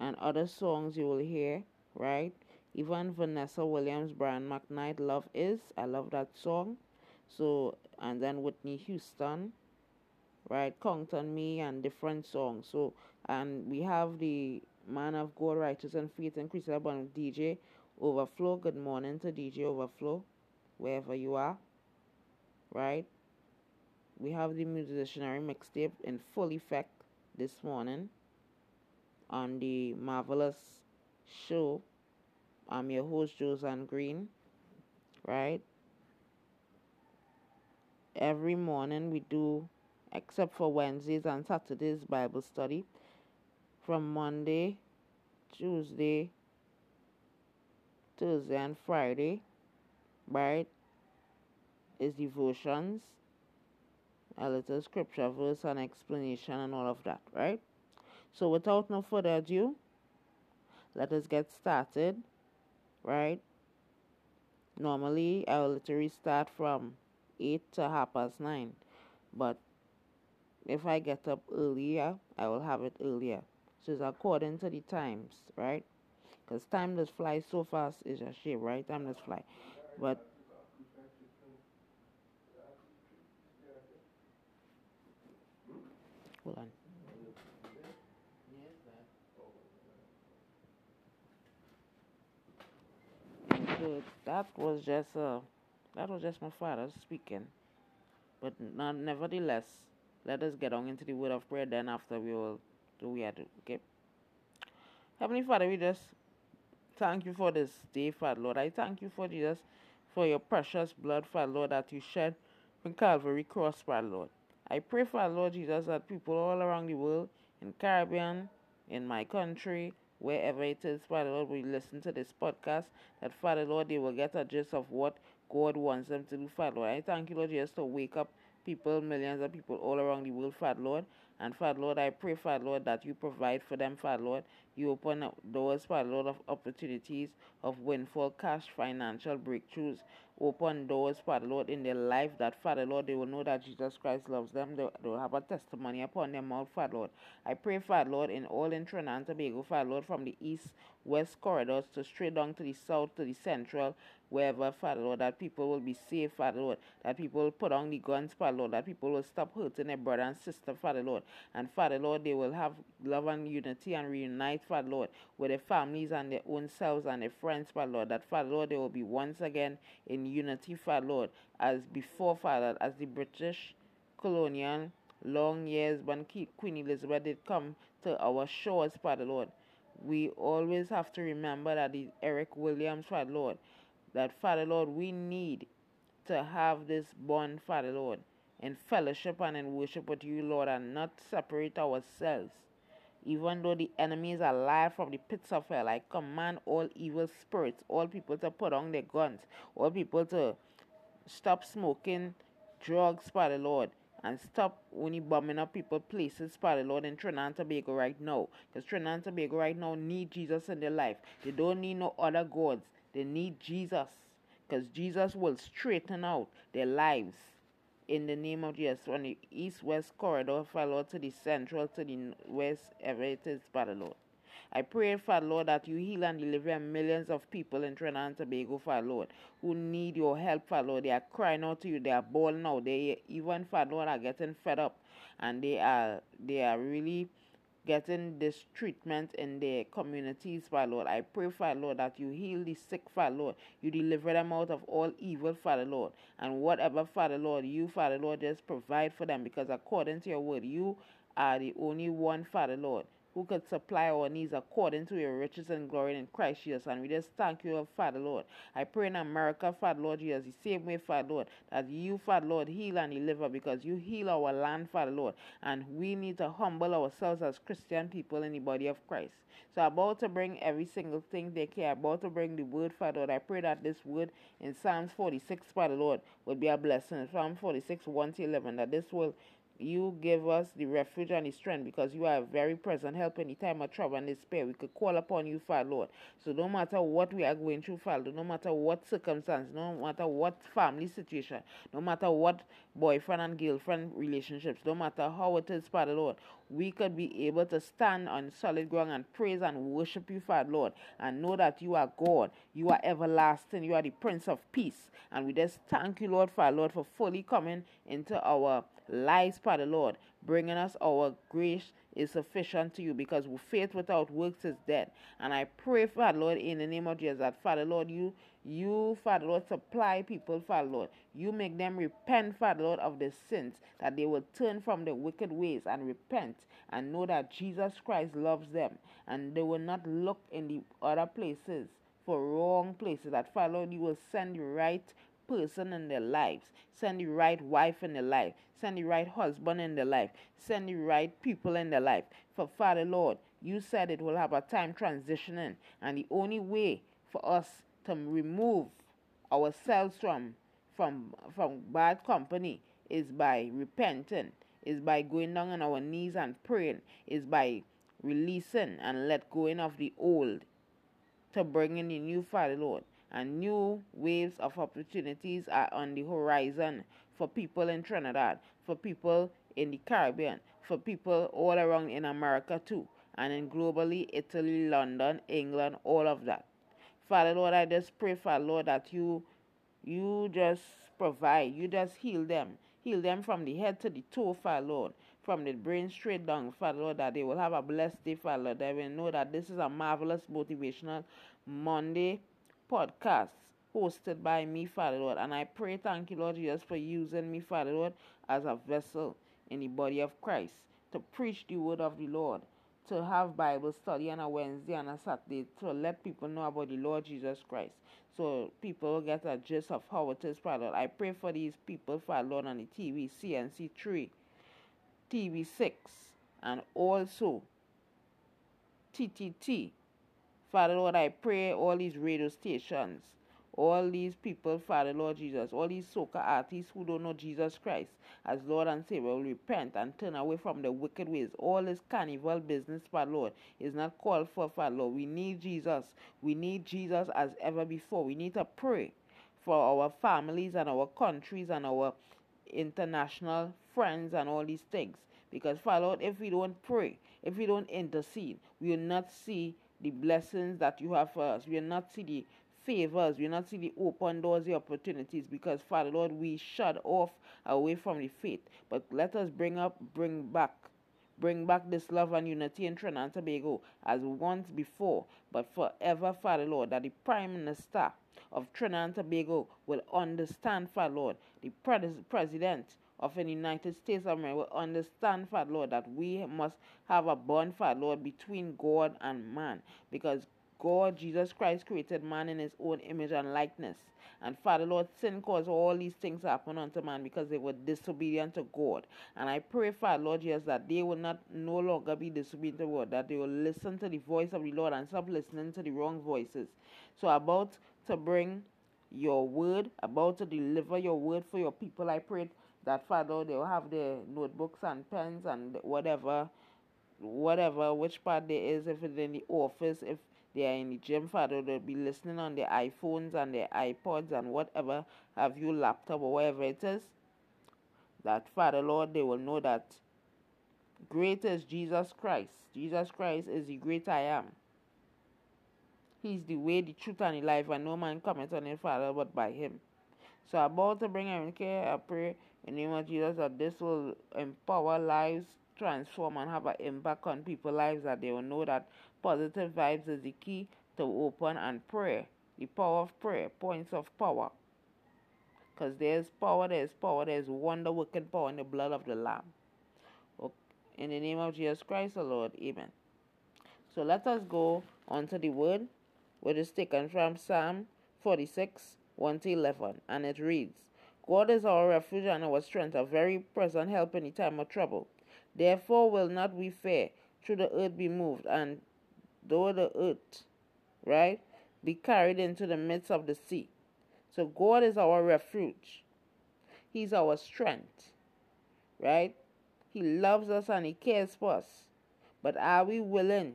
and other songs you will hear, right? Even Vanessa Williams, Brian McKnight, Love Is. I love that song. So, and then Whitney Houston, right? Count on Me and different songs. So, and we have the Man of God, Righteous and Faith and Chris Abundant DJ Overflow. Good morning to DJ Overflow, wherever you are, right? We have the musicianary mixtape in full effect this morning on the marvelous show. I'm your host, Josan Green, right? Every morning we do, except for Wednesdays and Saturdays, Bible study from Monday, Tuesday, Thursday, and Friday, right? Is devotions a little scripture verse and explanation and all of that, right? So without no further ado, let us get started, right? Normally I will literally start from 8 to half past 9, but if I get up earlier, I will have it earlier. So it's according to the times, right? Because time does fly so fast, it's a shame, right? Time does fly. But Hold on. So that was just uh, that was just my father speaking. But not, nevertheless, let us get on into the word of prayer. Then after we will do we have to okay. Heavenly Father, we just thank you for this day, Father Lord. I thank you for Jesus, for your precious blood, Father Lord, that you shed on Calvary Cross, Father Lord. I pray, for our Lord Jesus, that people all around the world, in Caribbean, in my country, wherever it is, Father Lord, will listen to this podcast, that Father Lord, they will get a gist of what God wants them to do, Father Lord. I thank you, Lord Jesus, to wake up people, millions of people all around the world, Father Lord. And Father Lord, I pray, Father Lord, that you provide for them, Father Lord. You open up doors, Father Lord, of opportunities, of windfall cash, financial breakthroughs. Open doors, Father Lord, in their life that, Father Lord, they will know that Jesus Christ loves them. They they will have a testimony upon their mouth, Father Lord. I pray, Father Lord, in all in Trinidad and Tobago, Father Lord, from the east, west corridors to straight down to the south, to the central, wherever, Father Lord, that people will be safe, Father Lord, that people will put on the guns, Father Lord, that people will stop hurting their brother and sister, Father Lord, and Father Lord, they will have love and unity and reunite, Father Lord, with their families and their own selves and their friends, Father Lord, that Father Lord, they will be once again in unity, Father Lord, as before, Father, as the British colonial long years when Queen Elizabeth did come to our shores, Father Lord. We always have to remember that the Eric Williams, Father Lord, that Father Lord, we need to have this bond, Father Lord, in fellowship and in worship with you, Lord, and not separate ourselves. Even though the enemy is alive from the pits of hell, I command all evil spirits, all people to put on their guns, all people to stop smoking drugs, Father Lord, and stop you bombing up people places, Father Lord, in Trinidad and Tobago right now. Because Trinidad and Tobago right now need Jesus in their life. They don't need no other gods. They need Jesus. Because Jesus will straighten out their lives in the name of Jesus. From the east west corridor, Father Lord, to the central, to the west, ever it is, Father Lord. I pray, Father Lord, that you heal and deliver millions of people in Trinidad and Tobago, Father Lord, who need your help, Father Lord. They are crying out to you. They are bawling out. They even, Father Lord, are getting fed up, and they are they are really getting this treatment in their communities, Father Lord. I pray, Father Lord, that you heal the sick, Father Lord. You deliver them out of all evil, Father Lord. And whatever, Father Lord, you, Father Lord, just provide for them because according to your word, you are the only one, Father Lord, who could supply our needs according to your riches and glory in Christ Jesus. And we just thank you, Father Lord. I pray in America, Father Lord Jesus, the same way, Father Lord, that you, Father Lord, heal and deliver because you heal our land, Father Lord. And we need to humble ourselves as Christian people in the body of Christ. So I'm about to bring every single thing they care, about to bring the word, Father Lord. I pray that this word in Psalms 46, Father Lord, will be a blessing. Psalm 46, 1 to 11, that this will you give us the refuge and the strength because you are a very present help in the time of trouble and despair. We could call upon you, Father Lord. So no matter what we are going through, Father, no matter what circumstance, no matter what family situation, no matter what boyfriend and girlfriend relationships, no matter how it is, Father Lord, we could be able to stand on solid ground and praise and worship you, Father Lord, and know that you are God, you are everlasting, you are the Prince of Peace. And we just thank you, Lord, Father Lord, for fully coming into our lives, Father Lord, bringing us our grace is sufficient to you because faith without works is dead. And I pray, Father Lord, in the name of Jesus, that Father Lord, you, you, Father Lord, supply people, Father Lord. You make them repent, Father Lord, of the sins, that they will turn from the wicked ways and repent and know that Jesus Christ loves them. And they will not look in the other places for wrong places. That Father Lord, you will send the right person in their lives. Send the right wife in their life. Send the right husband in their life. Send the right people in their life. For Father Lord, you said it will have a time transitioning. And the only way for us to remove ourselves from from from bad company is by repenting, is by going down on our knees and praying, is by releasing and let going of the old to bring in the new Father Lord and new waves of opportunities are on the horizon for people in Trinidad, for people in the Caribbean, for people all around in America too, and in globally Italy, London, England, all of that. Father Lord, I just pray, Father Lord, that you you just provide, you just heal them. Heal them from the head to the toe, Father Lord. From the brain straight down, Father Lord, that they will have a blessed day, Father Lord. They will know that this is a marvelous motivational Monday podcast hosted by me, Father Lord. And I pray, thank you, Lord Jesus, for using me, Father Lord, as a vessel in the body of Christ to preach the word of the Lord, to have Bible study on a Wednesday and a Saturday, to let people know about the Lord Jesus Christ. So people will get a gist of how it is, Father Lord. I pray for these people, Father Lord, on the TV, CNC 3, TV 6, and also TTT. Father Lord, I pray all these radio stations all these people, Father Lord Jesus, all these soca artists who don't know Jesus Christ as Lord and Savior will repent and turn away from the wicked ways. All this carnival business, Father Lord, is not called for, Father Lord. We need Jesus. We need Jesus as ever before. We need to pray for our families and our countries and our international friends and all these things. Because, Father Lord, if we don't pray, if we don't intercede, we will not see the blessings that you have for us. We will not see the favors. We will not see the open doors, the opportunities. Because, Father Lord, we shut off away from the faith. But let us bring up, bring back bring back this love and unity in Trinidad and Tobago as once before, but forever, Father Lord, that the Prime Minister of Trinidad and Tobago will understand, Father Lord, the pres- President of the United States of America will understand, Father Lord, that we must have a bond, Father Lord, between God and man, because God, Jesus Christ, created man in his own image and likeness. And Father Lord, sin caused all these things to happen unto man because they were disobedient to God. And I pray, Father Lord Jesus, that they will not no longer be disobedient to God, that they will listen to the voice of the Lord and stop listening to the wrong voices. So about to bring your word, about to deliver your word for your people, I pray that Father Lord, they will have their notebooks and pens and whatever whatever which part there is, if it's in the office, if they are in the gym, Father, they'll be listening on their iPhones and their iPods and whatever have you laptop or whatever it is. That Father Lord, they will know that great is Jesus Christ. Jesus Christ is the great I am. He's the way, the truth, and the life, and no man cometh on the Father but by him. So I about to bring everything care, I pray in the name of Jesus that this will empower lives, transform and have an impact on people's lives that they will know that positive vibes is the key to open and prayer. The power of prayer, points of power. Because there's power, there's power, there's wonder working power in the blood of the Lamb. Okay. In the name of Jesus Christ, the Lord, Amen. So let us go on to the word, which is taken from Psalm 46, 1 to 11, and it reads God is our refuge and our strength, a very present help in the time of trouble. Therefore will not we fear, should the earth be moved, and though the earth, right, be carried into the midst of the sea. So God is our refuge. He's our strength, right? He loves us and He cares for us. But are we willing?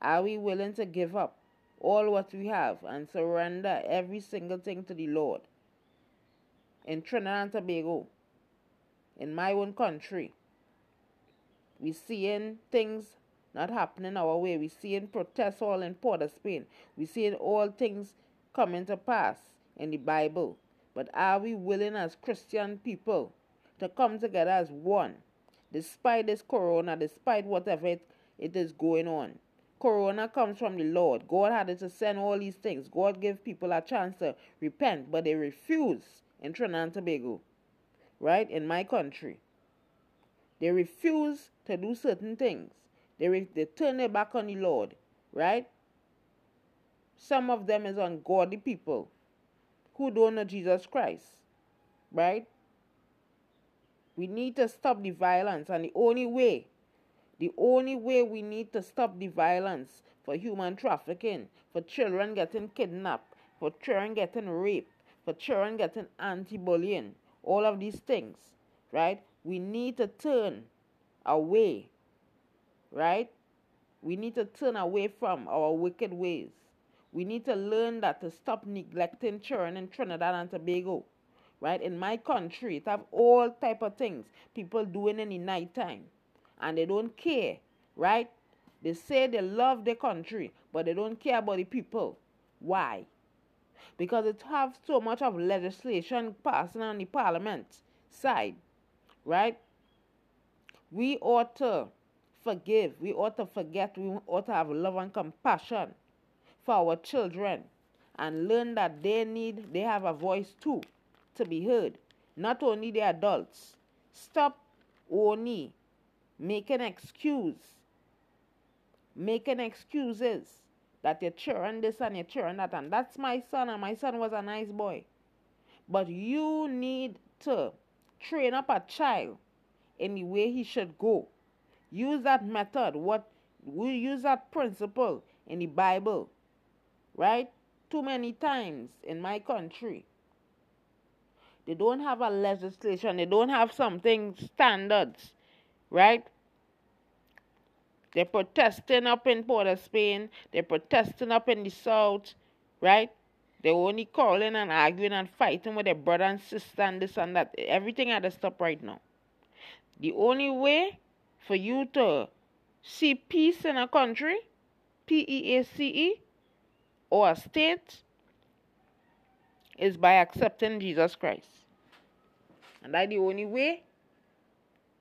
Are we willing to give up all what we have and surrender every single thing to the Lord? In Trinidad and Tobago, in my own country, we seeing things not happening our way. We seeing protests all in Port of Spain. We seeing all things coming to pass in the Bible. But are we willing as Christian people to come together as one, despite this corona, despite whatever it, it is going on? Corona comes from the Lord. God had to send all these things. God gave people a chance to repent, but they refuse in Trinidad and Tobago, right? In my country. They refuse to do certain things. They, re- they turn their back on the Lord, right? Some of them is ungodly people who don't know Jesus Christ, right? We need to stop the violence, and the only way, the only way we need to stop the violence for human trafficking, for children getting kidnapped, for children getting raped, for children getting anti-bullying, all of these things, right? We need to turn away, right? We need to turn away from our wicked ways. We need to learn that to stop neglecting children in Trinidad and Tobago. Right? In my country, it have all type of things people doing in the night time. And they don't care. Right? They say they love their country, but they don't care about the people. Why? Because it have so much of legislation passing on the parliament side. Right? We ought to forgive. We ought to forget. We ought to have love and compassion for our children and learn that they need, they have a voice too to be heard. Not only the adults. Stop only making excuse, making excuses that your children this and your children that and that's my son and my son was a nice boy. But you need to train up a child in the way he should go. Use that method. What we use that principle in the Bible, right? too many times in my country. They don't have a legislation, they don't have something standards, right? They're protesting up in Port of Spain, they're protesting up in the south, right? They're only calling and arguing and fighting with their brother and sister and this and that. Everything had to stop right now. The only way for you to see peace in a country, P E A C E, or a state, is by accepting Jesus Christ. And that's the only way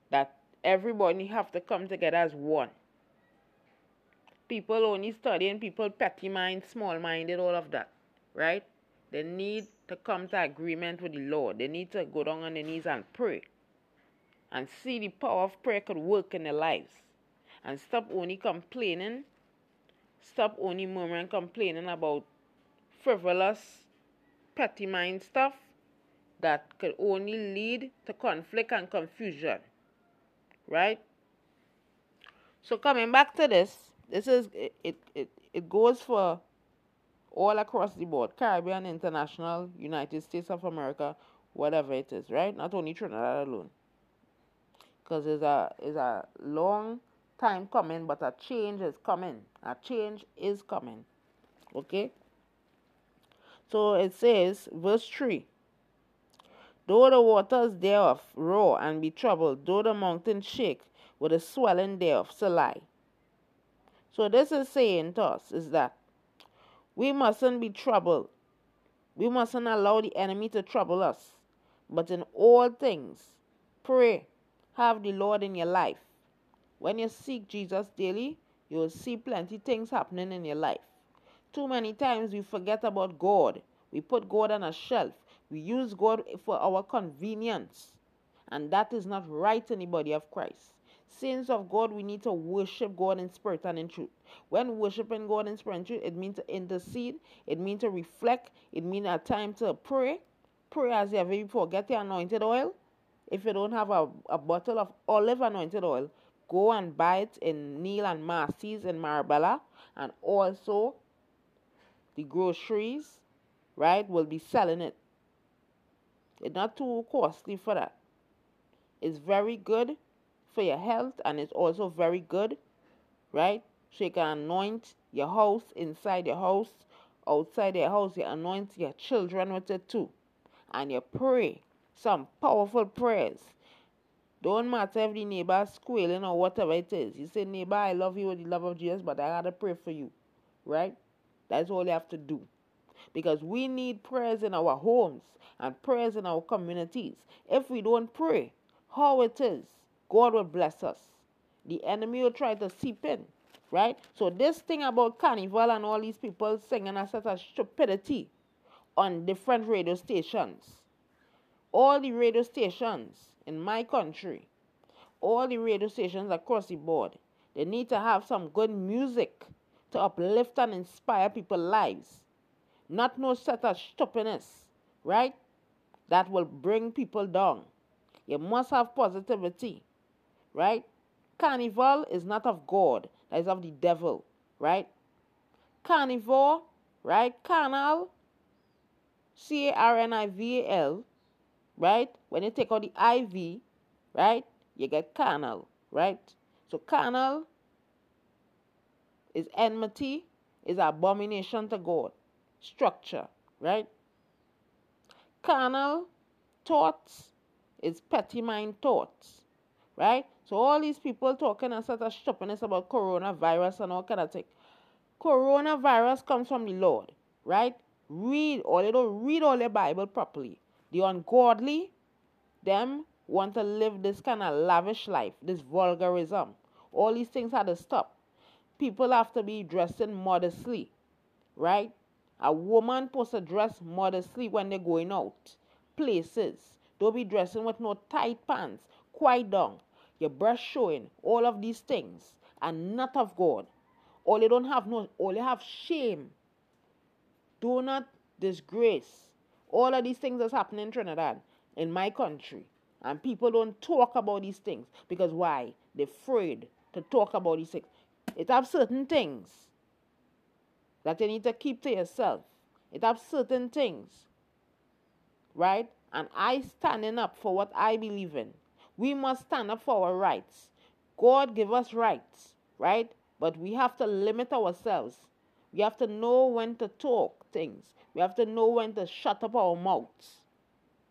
that everybody have to come together as one. People only studying, people petty mind, small minded, all of that. Right? They need to come to agreement with the Lord. They need to go down on their knees and pray. And see the power of prayer could work in their lives. And stop only complaining. Stop only murmuring, complaining about frivolous, petty mind stuff that could only lead to conflict and confusion. Right? So coming back to this, this is it it, it, goes for all across the board, Caribbean, international, United States of America, whatever it is, right? Not only Trinidad alone. Because it's a it's a long time coming, but a change is coming. A change is coming. Okay? So it says, verse 3 Though the waters thereof roar and be troubled, though the mountains shake with the swelling thereof, lie. So this is saying to us is that we mustn't be troubled. We mustn't allow the enemy to trouble us. But in all things, pray. Have the Lord in your life. When you seek Jesus daily, you will see plenty things happening in your life. Too many times we forget about God. We put God on a shelf. We use God for our convenience. And that is not right in the body of Christ. Saints of God, we need to worship God in spirit and in truth. When worshiping God in spirit and truth, it means to intercede, it means to reflect, it means a time to pray. Pray as you have before. Get the anointed oil. If you don't have a, a bottle of olive anointed oil, go and buy it in Neal and Massy's in Marabella. And also, the groceries, right, will be selling it. It's not too costly for that. It's very good for your health and it's also very good, right? So you can anoint your house, inside your house, outside your house. You anoint your children with it too. And you pray some powerful prayers. Don't matter if the neighbor squealing or whatever it is. You say, neighbor, I love you with the love of Jesus, but I gotta pray for you. Right? That's all you have to do. Because we need prayers in our homes and prayers in our communities. If we don't pray, how it is, God will bless us. The enemy will try to seep in. Right? So this thing about carnival and all these people singing a set of stupidity on different radio stations. All the radio stations in my country, all the radio stations across the board, they need to have some good music to uplift and inspire people's lives. Not no set of stupidness, right? That will bring people down. You must have positivity, right? Carnival is not of God, that is of the devil, right? Carnivore, right? Carnal, C A R N I V A L, right? When you take out the IV, right? You get carnal, right? So carnal is enmity, is abomination to God. Structure, right? Carnal thoughts is petty mind thoughts, right? So all these people talking a sort of stupidness about coronavirus and all kind of thing. Coronavirus comes from the Lord, right? Read or they don't read all their Bible properly. The ungodly, them want to live this kind of lavish life, this vulgarism. All these things had to stop. People have to be dressing modestly, right? A woman supposed to dress modestly when they're going out places. Don't be dressing with no tight pants, quite down, your breast showing, all of these things, and not of God. All you don't have no, all you have shame. Do not disgrace. All of these things that's happening in Trinidad, in my country, and people don't talk about these things because why? They're afraid to talk about these things. It have certain things that you need to keep to yourself. It have certain things, right? And I standing up for what I believe in. We must stand up for our rights. God give us rights, right? But we have to limit ourselves. We have to know when to talk things. We have to know when to shut up our mouths,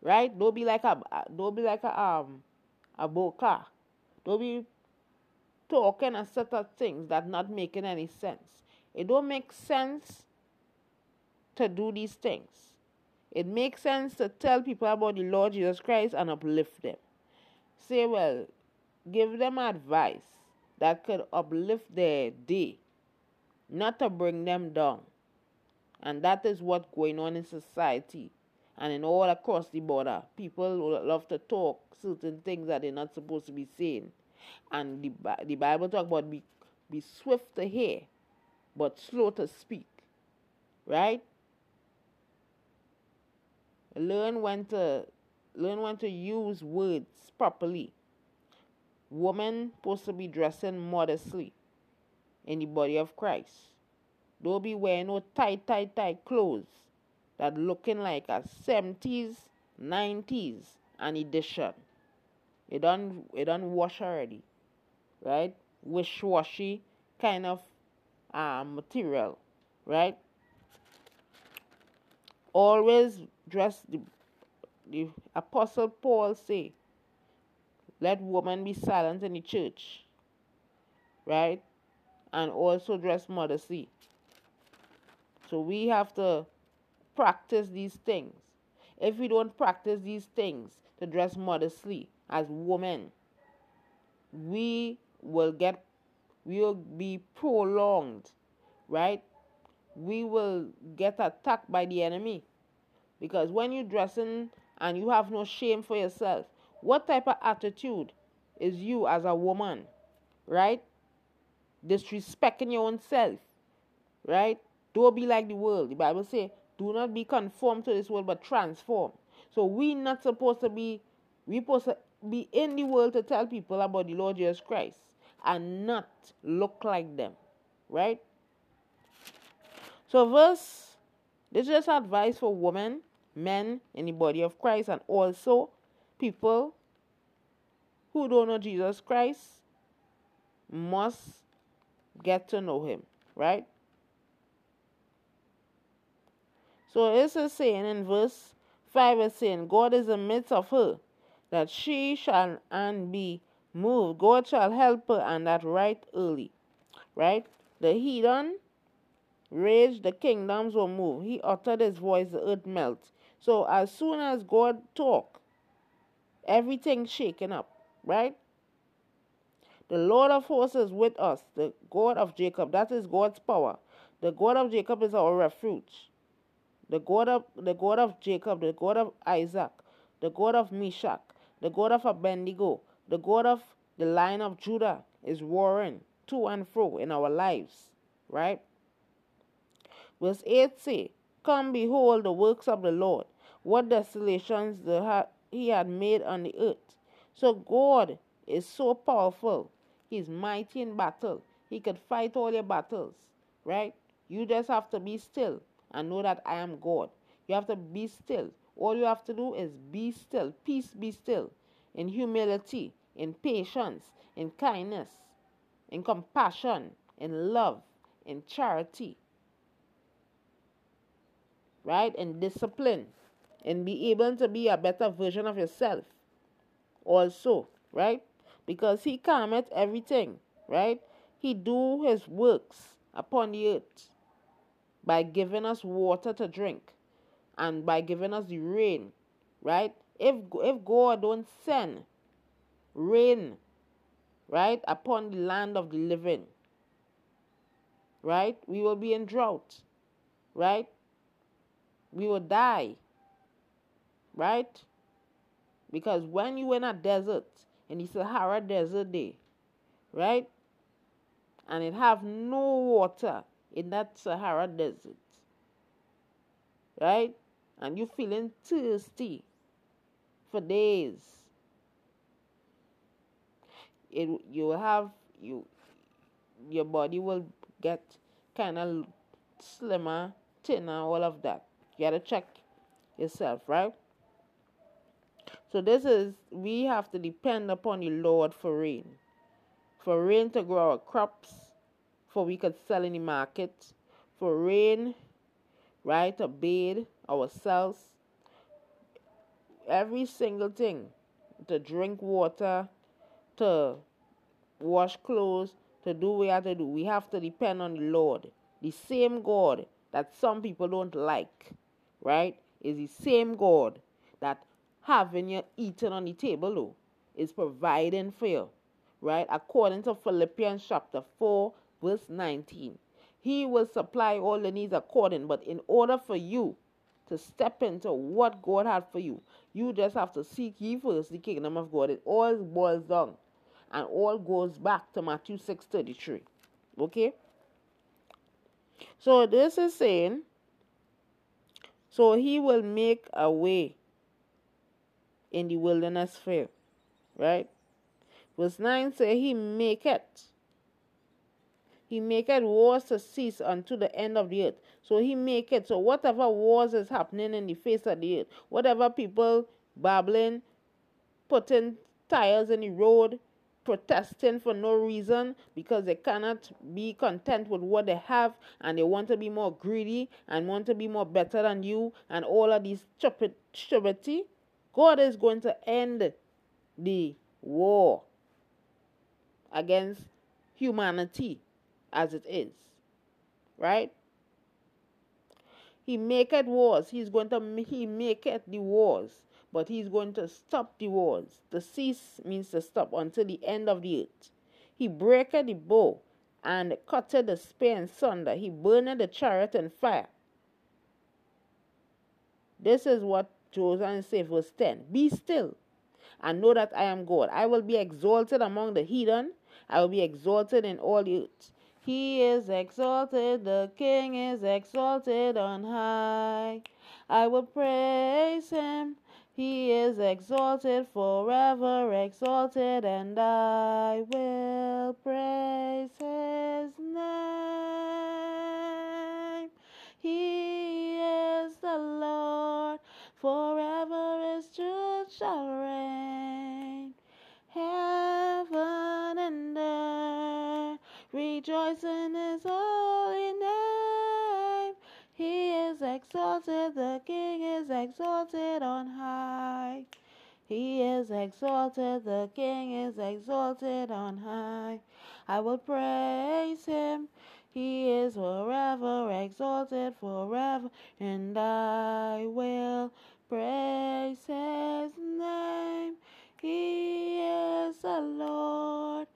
right? Don't be like a don't be like a um a boca. Don't be talking a set of things that not making any sense. It don't make sense to do these things. It makes sense to tell people about the Lord Jesus Christ and uplift them. Say, well, give them advice that could uplift their day, not to bring them down. And that is what's going on in society and in all across the border. People love to talk certain things that they're not supposed to be saying. And the, the Bible talk about be, be swift to hear, but slow to speak. Right? Learn when to learn when to use words properly. Women supposed to be dressing modestly in the body of Christ. Don't be wearing no tight, tight, tight clothes that looking like a 70s, 90s an edition. It done it done wash already. Right? Wish washy kind of uh, material. Right? Always dress the the apostle Paul say, let woman be silent in the church. Right? And also dress modestly. So we have to practice these things. If we don't practice these things to dress modestly as women, we will get we will be prolonged, right? We will get attacked by the enemy. Because when you're dressing and you have no shame for yourself, what type of attitude is you as a woman, right? Disrespecting your own self, right? Don't be like the world. The Bible say, do not be conformed to this world, but transform. So we not supposed to be, we supposed to be in the world to tell people about the Lord Jesus Christ and not look like them, right? So verse, this is just advice for women, men in the body of Christ, and also people who don't know Jesus Christ must get to know him, right? So it's a saying in verse 5 is saying, God is the midst of her, that she shall and be moved. God shall help her and that right early. Right? The heathen raged, the kingdoms were moved. He uttered his voice, the earth melt. So as soon as God talk, everything shaken up. Right? The Lord of hosts is with us, the God of Jacob. That is God's power. The God of Jacob is our refuge. The God of the God of Jacob, the God of Isaac, the God of Meshach, the God of Abednego, the God of the line of Judah is warring to and fro in our lives, right? Verse 8 say, Come behold the works of the Lord, what desolations ha- he had made on the earth. So God is so powerful. He's mighty in battle. He could fight all your battles, right? You just have to be still and know that I am God. You have to be still. All you have to do is be still. Peace be still. In humility, in patience, in kindness, in compassion, in love, in charity. Right? And discipline. And be able to be a better version of yourself. Also. Right? Because he calmeth everything. Right? He do his works upon the earth by giving us water to drink and by giving us the rain, right? If if God don't send rain, right, upon the land of the living, right, we will be in drought, right? We will die, right? Because when you in a desert, in the Sahara Desert day, right, and it have no water, in that Sahara desert, right? And you feeling thirsty for days. It you have you your body will get kind of slimmer, thinner, all of that, You gotta check yourself, right? So this is we have to depend upon the Lord for rain. For rain to grow our crops, for we could sell in the market, for rain, right, to bathe ourselves. Every single thing. To drink water, to wash clothes, to do what we have to do. We have to depend on the Lord. The same God that some people don't like, right? Is the same God that having you eating on the table though, is providing for you, right? According to Philippians chapter 4, verse 19. He will supply all the needs according, but in order for you to step into what God had for you, you just have to seek ye first the kingdom of God. It all boils down and all goes back to Matthew 6:33. Okay? So this is saying so he will make a way in the wilderness you. Right? Verse 9 says, he make it. He make it wars to cease unto the end of the earth. So he make it. So whatever wars is happening in the face of the earth, whatever people babbling, putting tires in the road, protesting for no reason because they cannot be content with what they have and they want to be more greedy and want to be more better than you and all of these stupid stupidity, God is going to end the war against humanity as it is. Right? He make it wars. He's going to he make it the wars but he's going to stop the wars. The cease means to stop until the end of the earth. He breaketh the bow and cutteth the spear in sunder. He burneth the chariot in fire. This is what Joshua says, verse 10. Be still and know that I am God. I will be exalted among the heathen. I will be exalted in all the earth. He is exalted, the King is exalted on high. I will praise him. He is exalted forever, exalted, and I will praise his is exalted, the King is exalted on high. I will praise him. He is forever exalted forever, and I will praise his name. He is the Lord,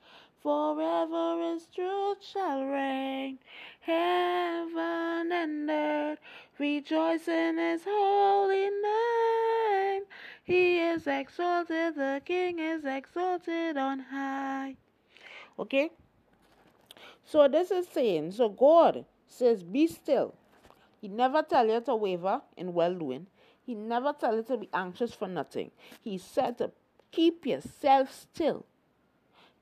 forever his truth shall reign. Heaven and earth rejoice in his holy name. He is exalted, the King is exalted on high. Okay? So this is saying, so God says, be still. He never tell you to waver in well doing. He never tell you to be anxious for nothing. He said to keep yourself still.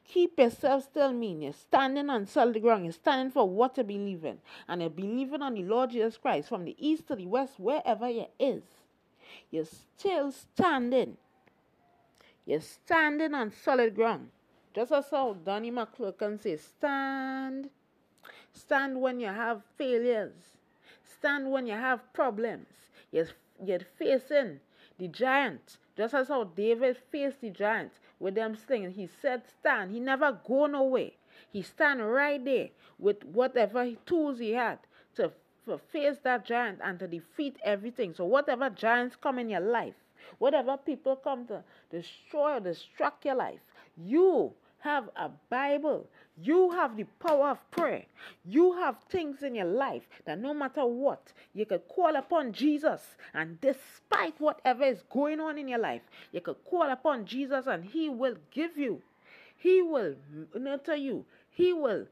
Keep yourself still mean you're standing on solid ground. You're standing for what you believe in. And you're believing on the Lord Jesus Christ from the east to the west, wherever you is. You're still standing. You're standing on solid ground. Just as how Donnie McClurkin says, stand. Stand when you have failures. Stand when you have problems. You're, you're facing the giant. Just as how David faced the giant with them slinging. He said stand. He never go nowhere. He stand right there with whatever tools he had to face that giant and to defeat everything. So whatever giants come in your life, whatever people come to destroy or destruct your life, you have a Bible. You have the power of prayer. You have things in your life that no matter what, you could call upon Jesus. And despite whatever is going on in your life, you could call upon Jesus and He will give you. He will nurture you. He will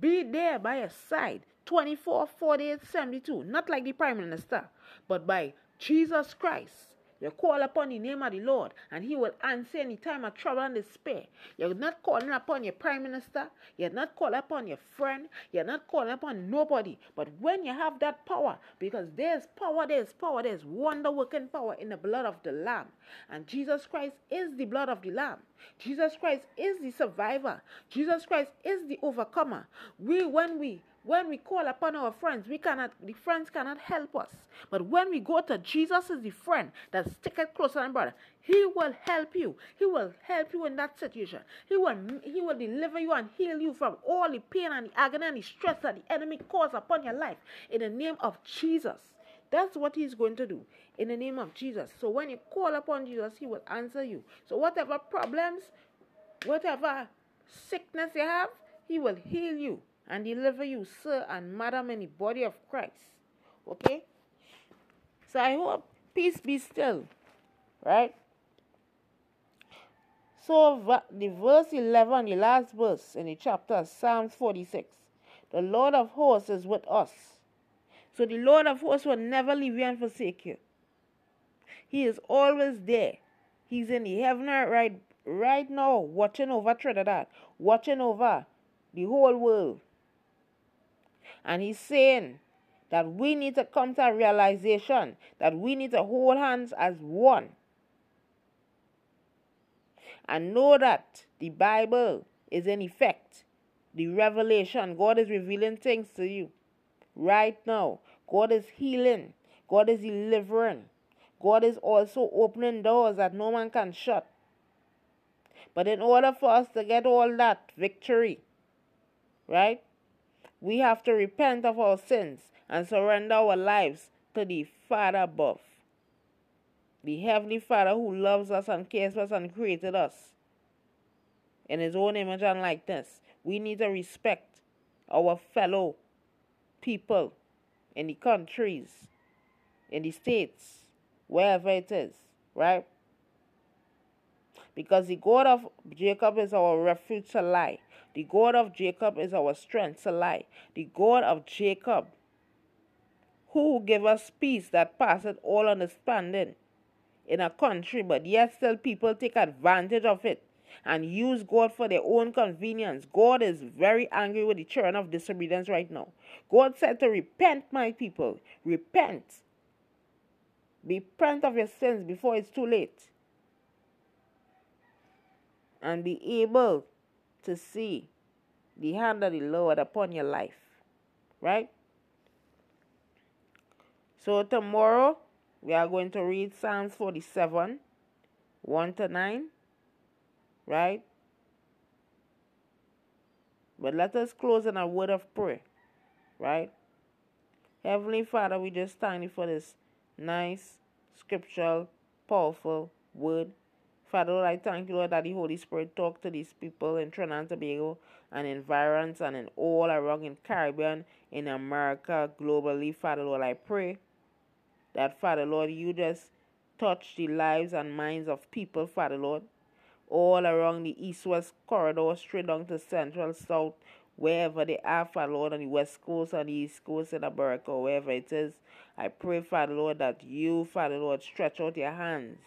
be there by your side 24, 48, 72. Not like the Prime Minister, but by Jesus Christ. You call upon the name of the Lord, and He will answer any time of trouble and despair. You're not calling upon your prime minister. You're not calling upon your friend. You're not calling upon nobody. But when you have that power, because there's power, there's power, there's wonder working power in the blood of the Lamb. And Jesus Christ is the blood of the Lamb. Jesus Christ is the survivor. Jesus Christ is the overcomer. We, when we when we call upon our friends, we cannot the friends cannot help us. But when we go to Jesus is the friend that sticketh closer than brother, he will help you. He will help you in that situation. He will he will deliver you and heal you from all the pain and the agony and the stress that the enemy caused upon your life in the name of Jesus. That's what he's going to do in the name of Jesus. So when you call upon Jesus, he will answer you. So whatever problems, whatever sickness you have, he will heal you and deliver you, sir and madam, in the body of Christ. Okay? So I hope peace be still. Right? So the verse 11, the last verse in the chapter, Psalms 46. The Lord of hosts is with us. So the Lord of hosts will never leave you and forsake you. He is always there. He's in the heaven right right now, watching over Trinidad, watching over the whole world. And he's saying that we need to come to a realization that we need to hold hands as one. And know that the Bible is in effect. The revelation, God is revealing things to you right now. God is healing. God is delivering. God is also opening doors that no man can shut. But in order for us to get all that victory, right, we have to repent of our sins and surrender our lives to the Father above. The Heavenly Father who loves us and cares for us and created us in His own image and likeness. We need to respect our fellow people in the countries, in the states, wherever it is, right? Because the God of Jacob is our refuge to lie. The God of Jacob is our strength lie. The God of Jacob, who give us peace that passeth all understanding in a country, but yet still people take advantage of it and use God for their own convenience. God is very angry with the children of disobedience right now. God said to repent, my people. Repent. Repent of your sins before it's too late. And be able to see the hand of the Lord upon your life. Right? So tomorrow we are going to read Psalms 47 1 to 9 right? But let us close in a word of prayer, right? Heavenly Father, we just thank you for this nice, scriptural, powerful word. Father, Lord, I thank you, Lord, that the Holy Spirit talk to these people in Trinidad and Tobago and environs and in all around in Caribbean, in America, globally. Father, Lord, I pray that, Father, Lord, you just touch the lives and minds of people, Father, Lord all around the east-west corridor, straight down to central, south, wherever they are, Father Lord, on the west coast, on the east coast in America, wherever it is. I pray, Father Lord, that you, Father Lord, stretch out your hands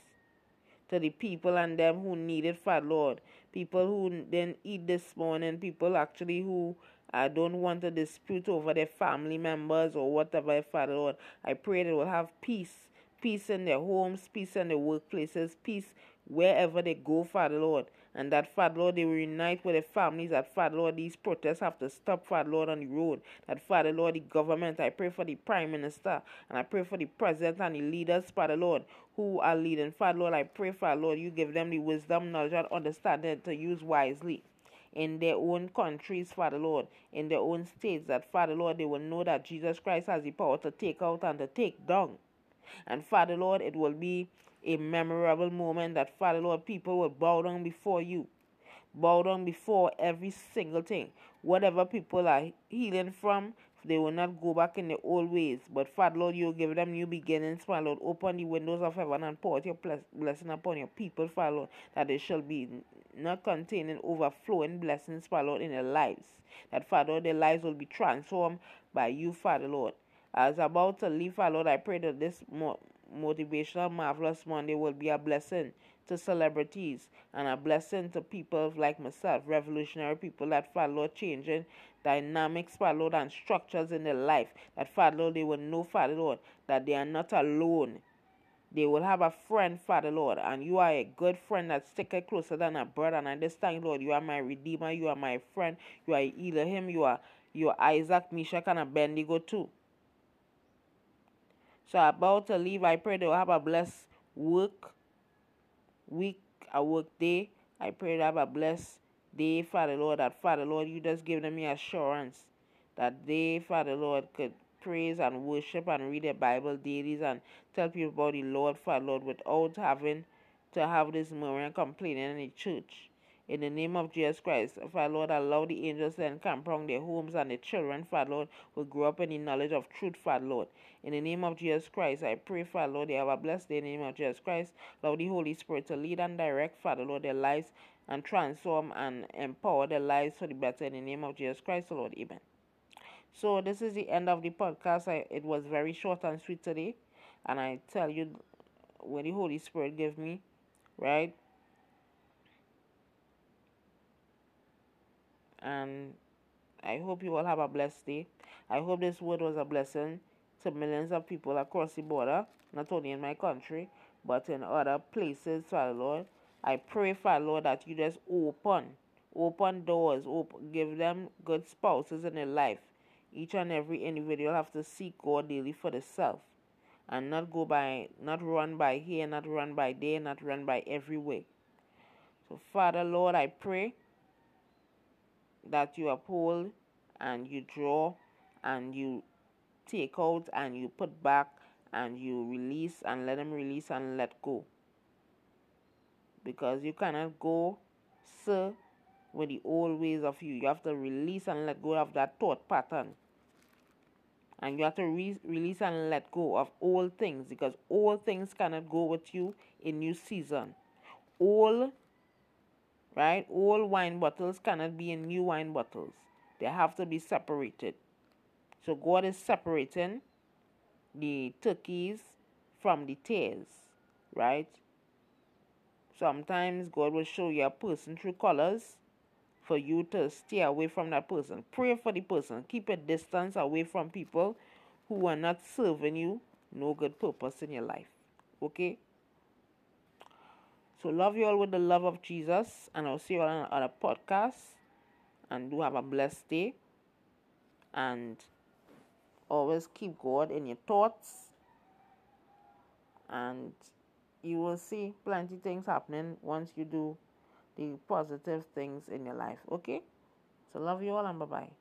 to the people and them who need it, Father Lord. People who didn't eat this morning, people actually who uh, don't want to dispute over their family members or whatever, Father Lord. I pray they will have peace. Peace in their homes, peace in their workplaces, peace wherever they go, Father Lord. And that, Father Lord, they will unite with their families. That, Father Lord, these protests have to stop, Father Lord, on the road. That, Father Lord, the government, I pray for the Prime Minister. And I pray for the President and the leaders, Father Lord, who are leading. Father Lord, I pray, Father Lord, you give them the wisdom, knowledge, and understanding to use wisely in their own countries, Father Lord, in their own states, that Father Lord, they will know that Jesus Christ has the power to take out and to take down. And Father Lord, it will be a memorable moment that Father Lord people will bow down before you. Bow down before every single thing. Whatever people are healing from, they will not go back in the old ways. But Father Lord, you give them new beginnings, Father Lord. Open the windows of heaven and pour out your blessing upon your people, Father Lord, that they shall be not containing overflowing blessings, Father Lord, in their lives. That Father Lord, their lives will be transformed by you, Father Lord. As about to leave, Father Lord, I pray that this motivational marvelous Monday will be a blessing to celebrities and a blessing to people like myself, revolutionary people that follow changing dynamics, Lord, and structures in their life. That follow they will know, Father Lord, that they are not alone. They will have a friend, Father Lord, and you are a good friend that sticker closer than a brother. And I understand, Lord, you are my redeemer, you are my friend, you are Elohim, you are you are Isaac, Meshach, and Abednego too. So I about to leave, I pray they'll have a blessed work week, a work day. I pray they have a blessed day, Father Lord. That Father Lord, you just give them assurance that they, Father Lord, could praise and worship and read the Bible daily and tell people about the Lord, Father Lord, without having to have this murmuring complaining in the church. In the name of Jesus Christ, Father Lord, allow the angels to encamp around their homes and the children, Father Lord, will grow up in the knowledge of truth, Father Lord. In the name of Jesus Christ, I pray, Father Lord, they have a blessed day in the name of Jesus Christ. Allow the Holy Spirit to lead and direct, Father Lord, their lives and transform and empower their lives for the better in the name of Jesus Christ, Lord. Amen. So this is the end of the podcast. I, it was very short and sweet today, and I tell you, when the Holy Spirit gave me, right? And I hope you all have a blessed day. I hope this word was a blessing to millions of people across the border, not only in my country, but in other places, Father Lord. I pray, Father Lord, that you just open, open doors, open, give them good spouses in their life. Each and every individual have to seek God daily for the self and not go by, not run by here, not run by there, not run by every way. So, Father Lord, I pray that you uphold and you draw and you take out and you put back and you release and let them release and let go. Because you cannot go, sir, with the old ways of you. You have to release and let go of that thought pattern. And you have to re- release and let go of old things because old things cannot go with you in new season. Old, right? Old wine bottles cannot be in new wine bottles. They have to be separated. So God is separating the turkeys from the tails, right? Sometimes God will show you a person through colors for you to stay away from that person. Pray for the person. Keep a distance away from people who are not serving you no good purpose in your life. Okay? So love you all with the love of Jesus, and I'll see you all on other podcast. And do have a blessed day. And always keep God in your thoughts. And you will see plenty things happening once you do the positive things in your life. Okay? So love you all and bye bye.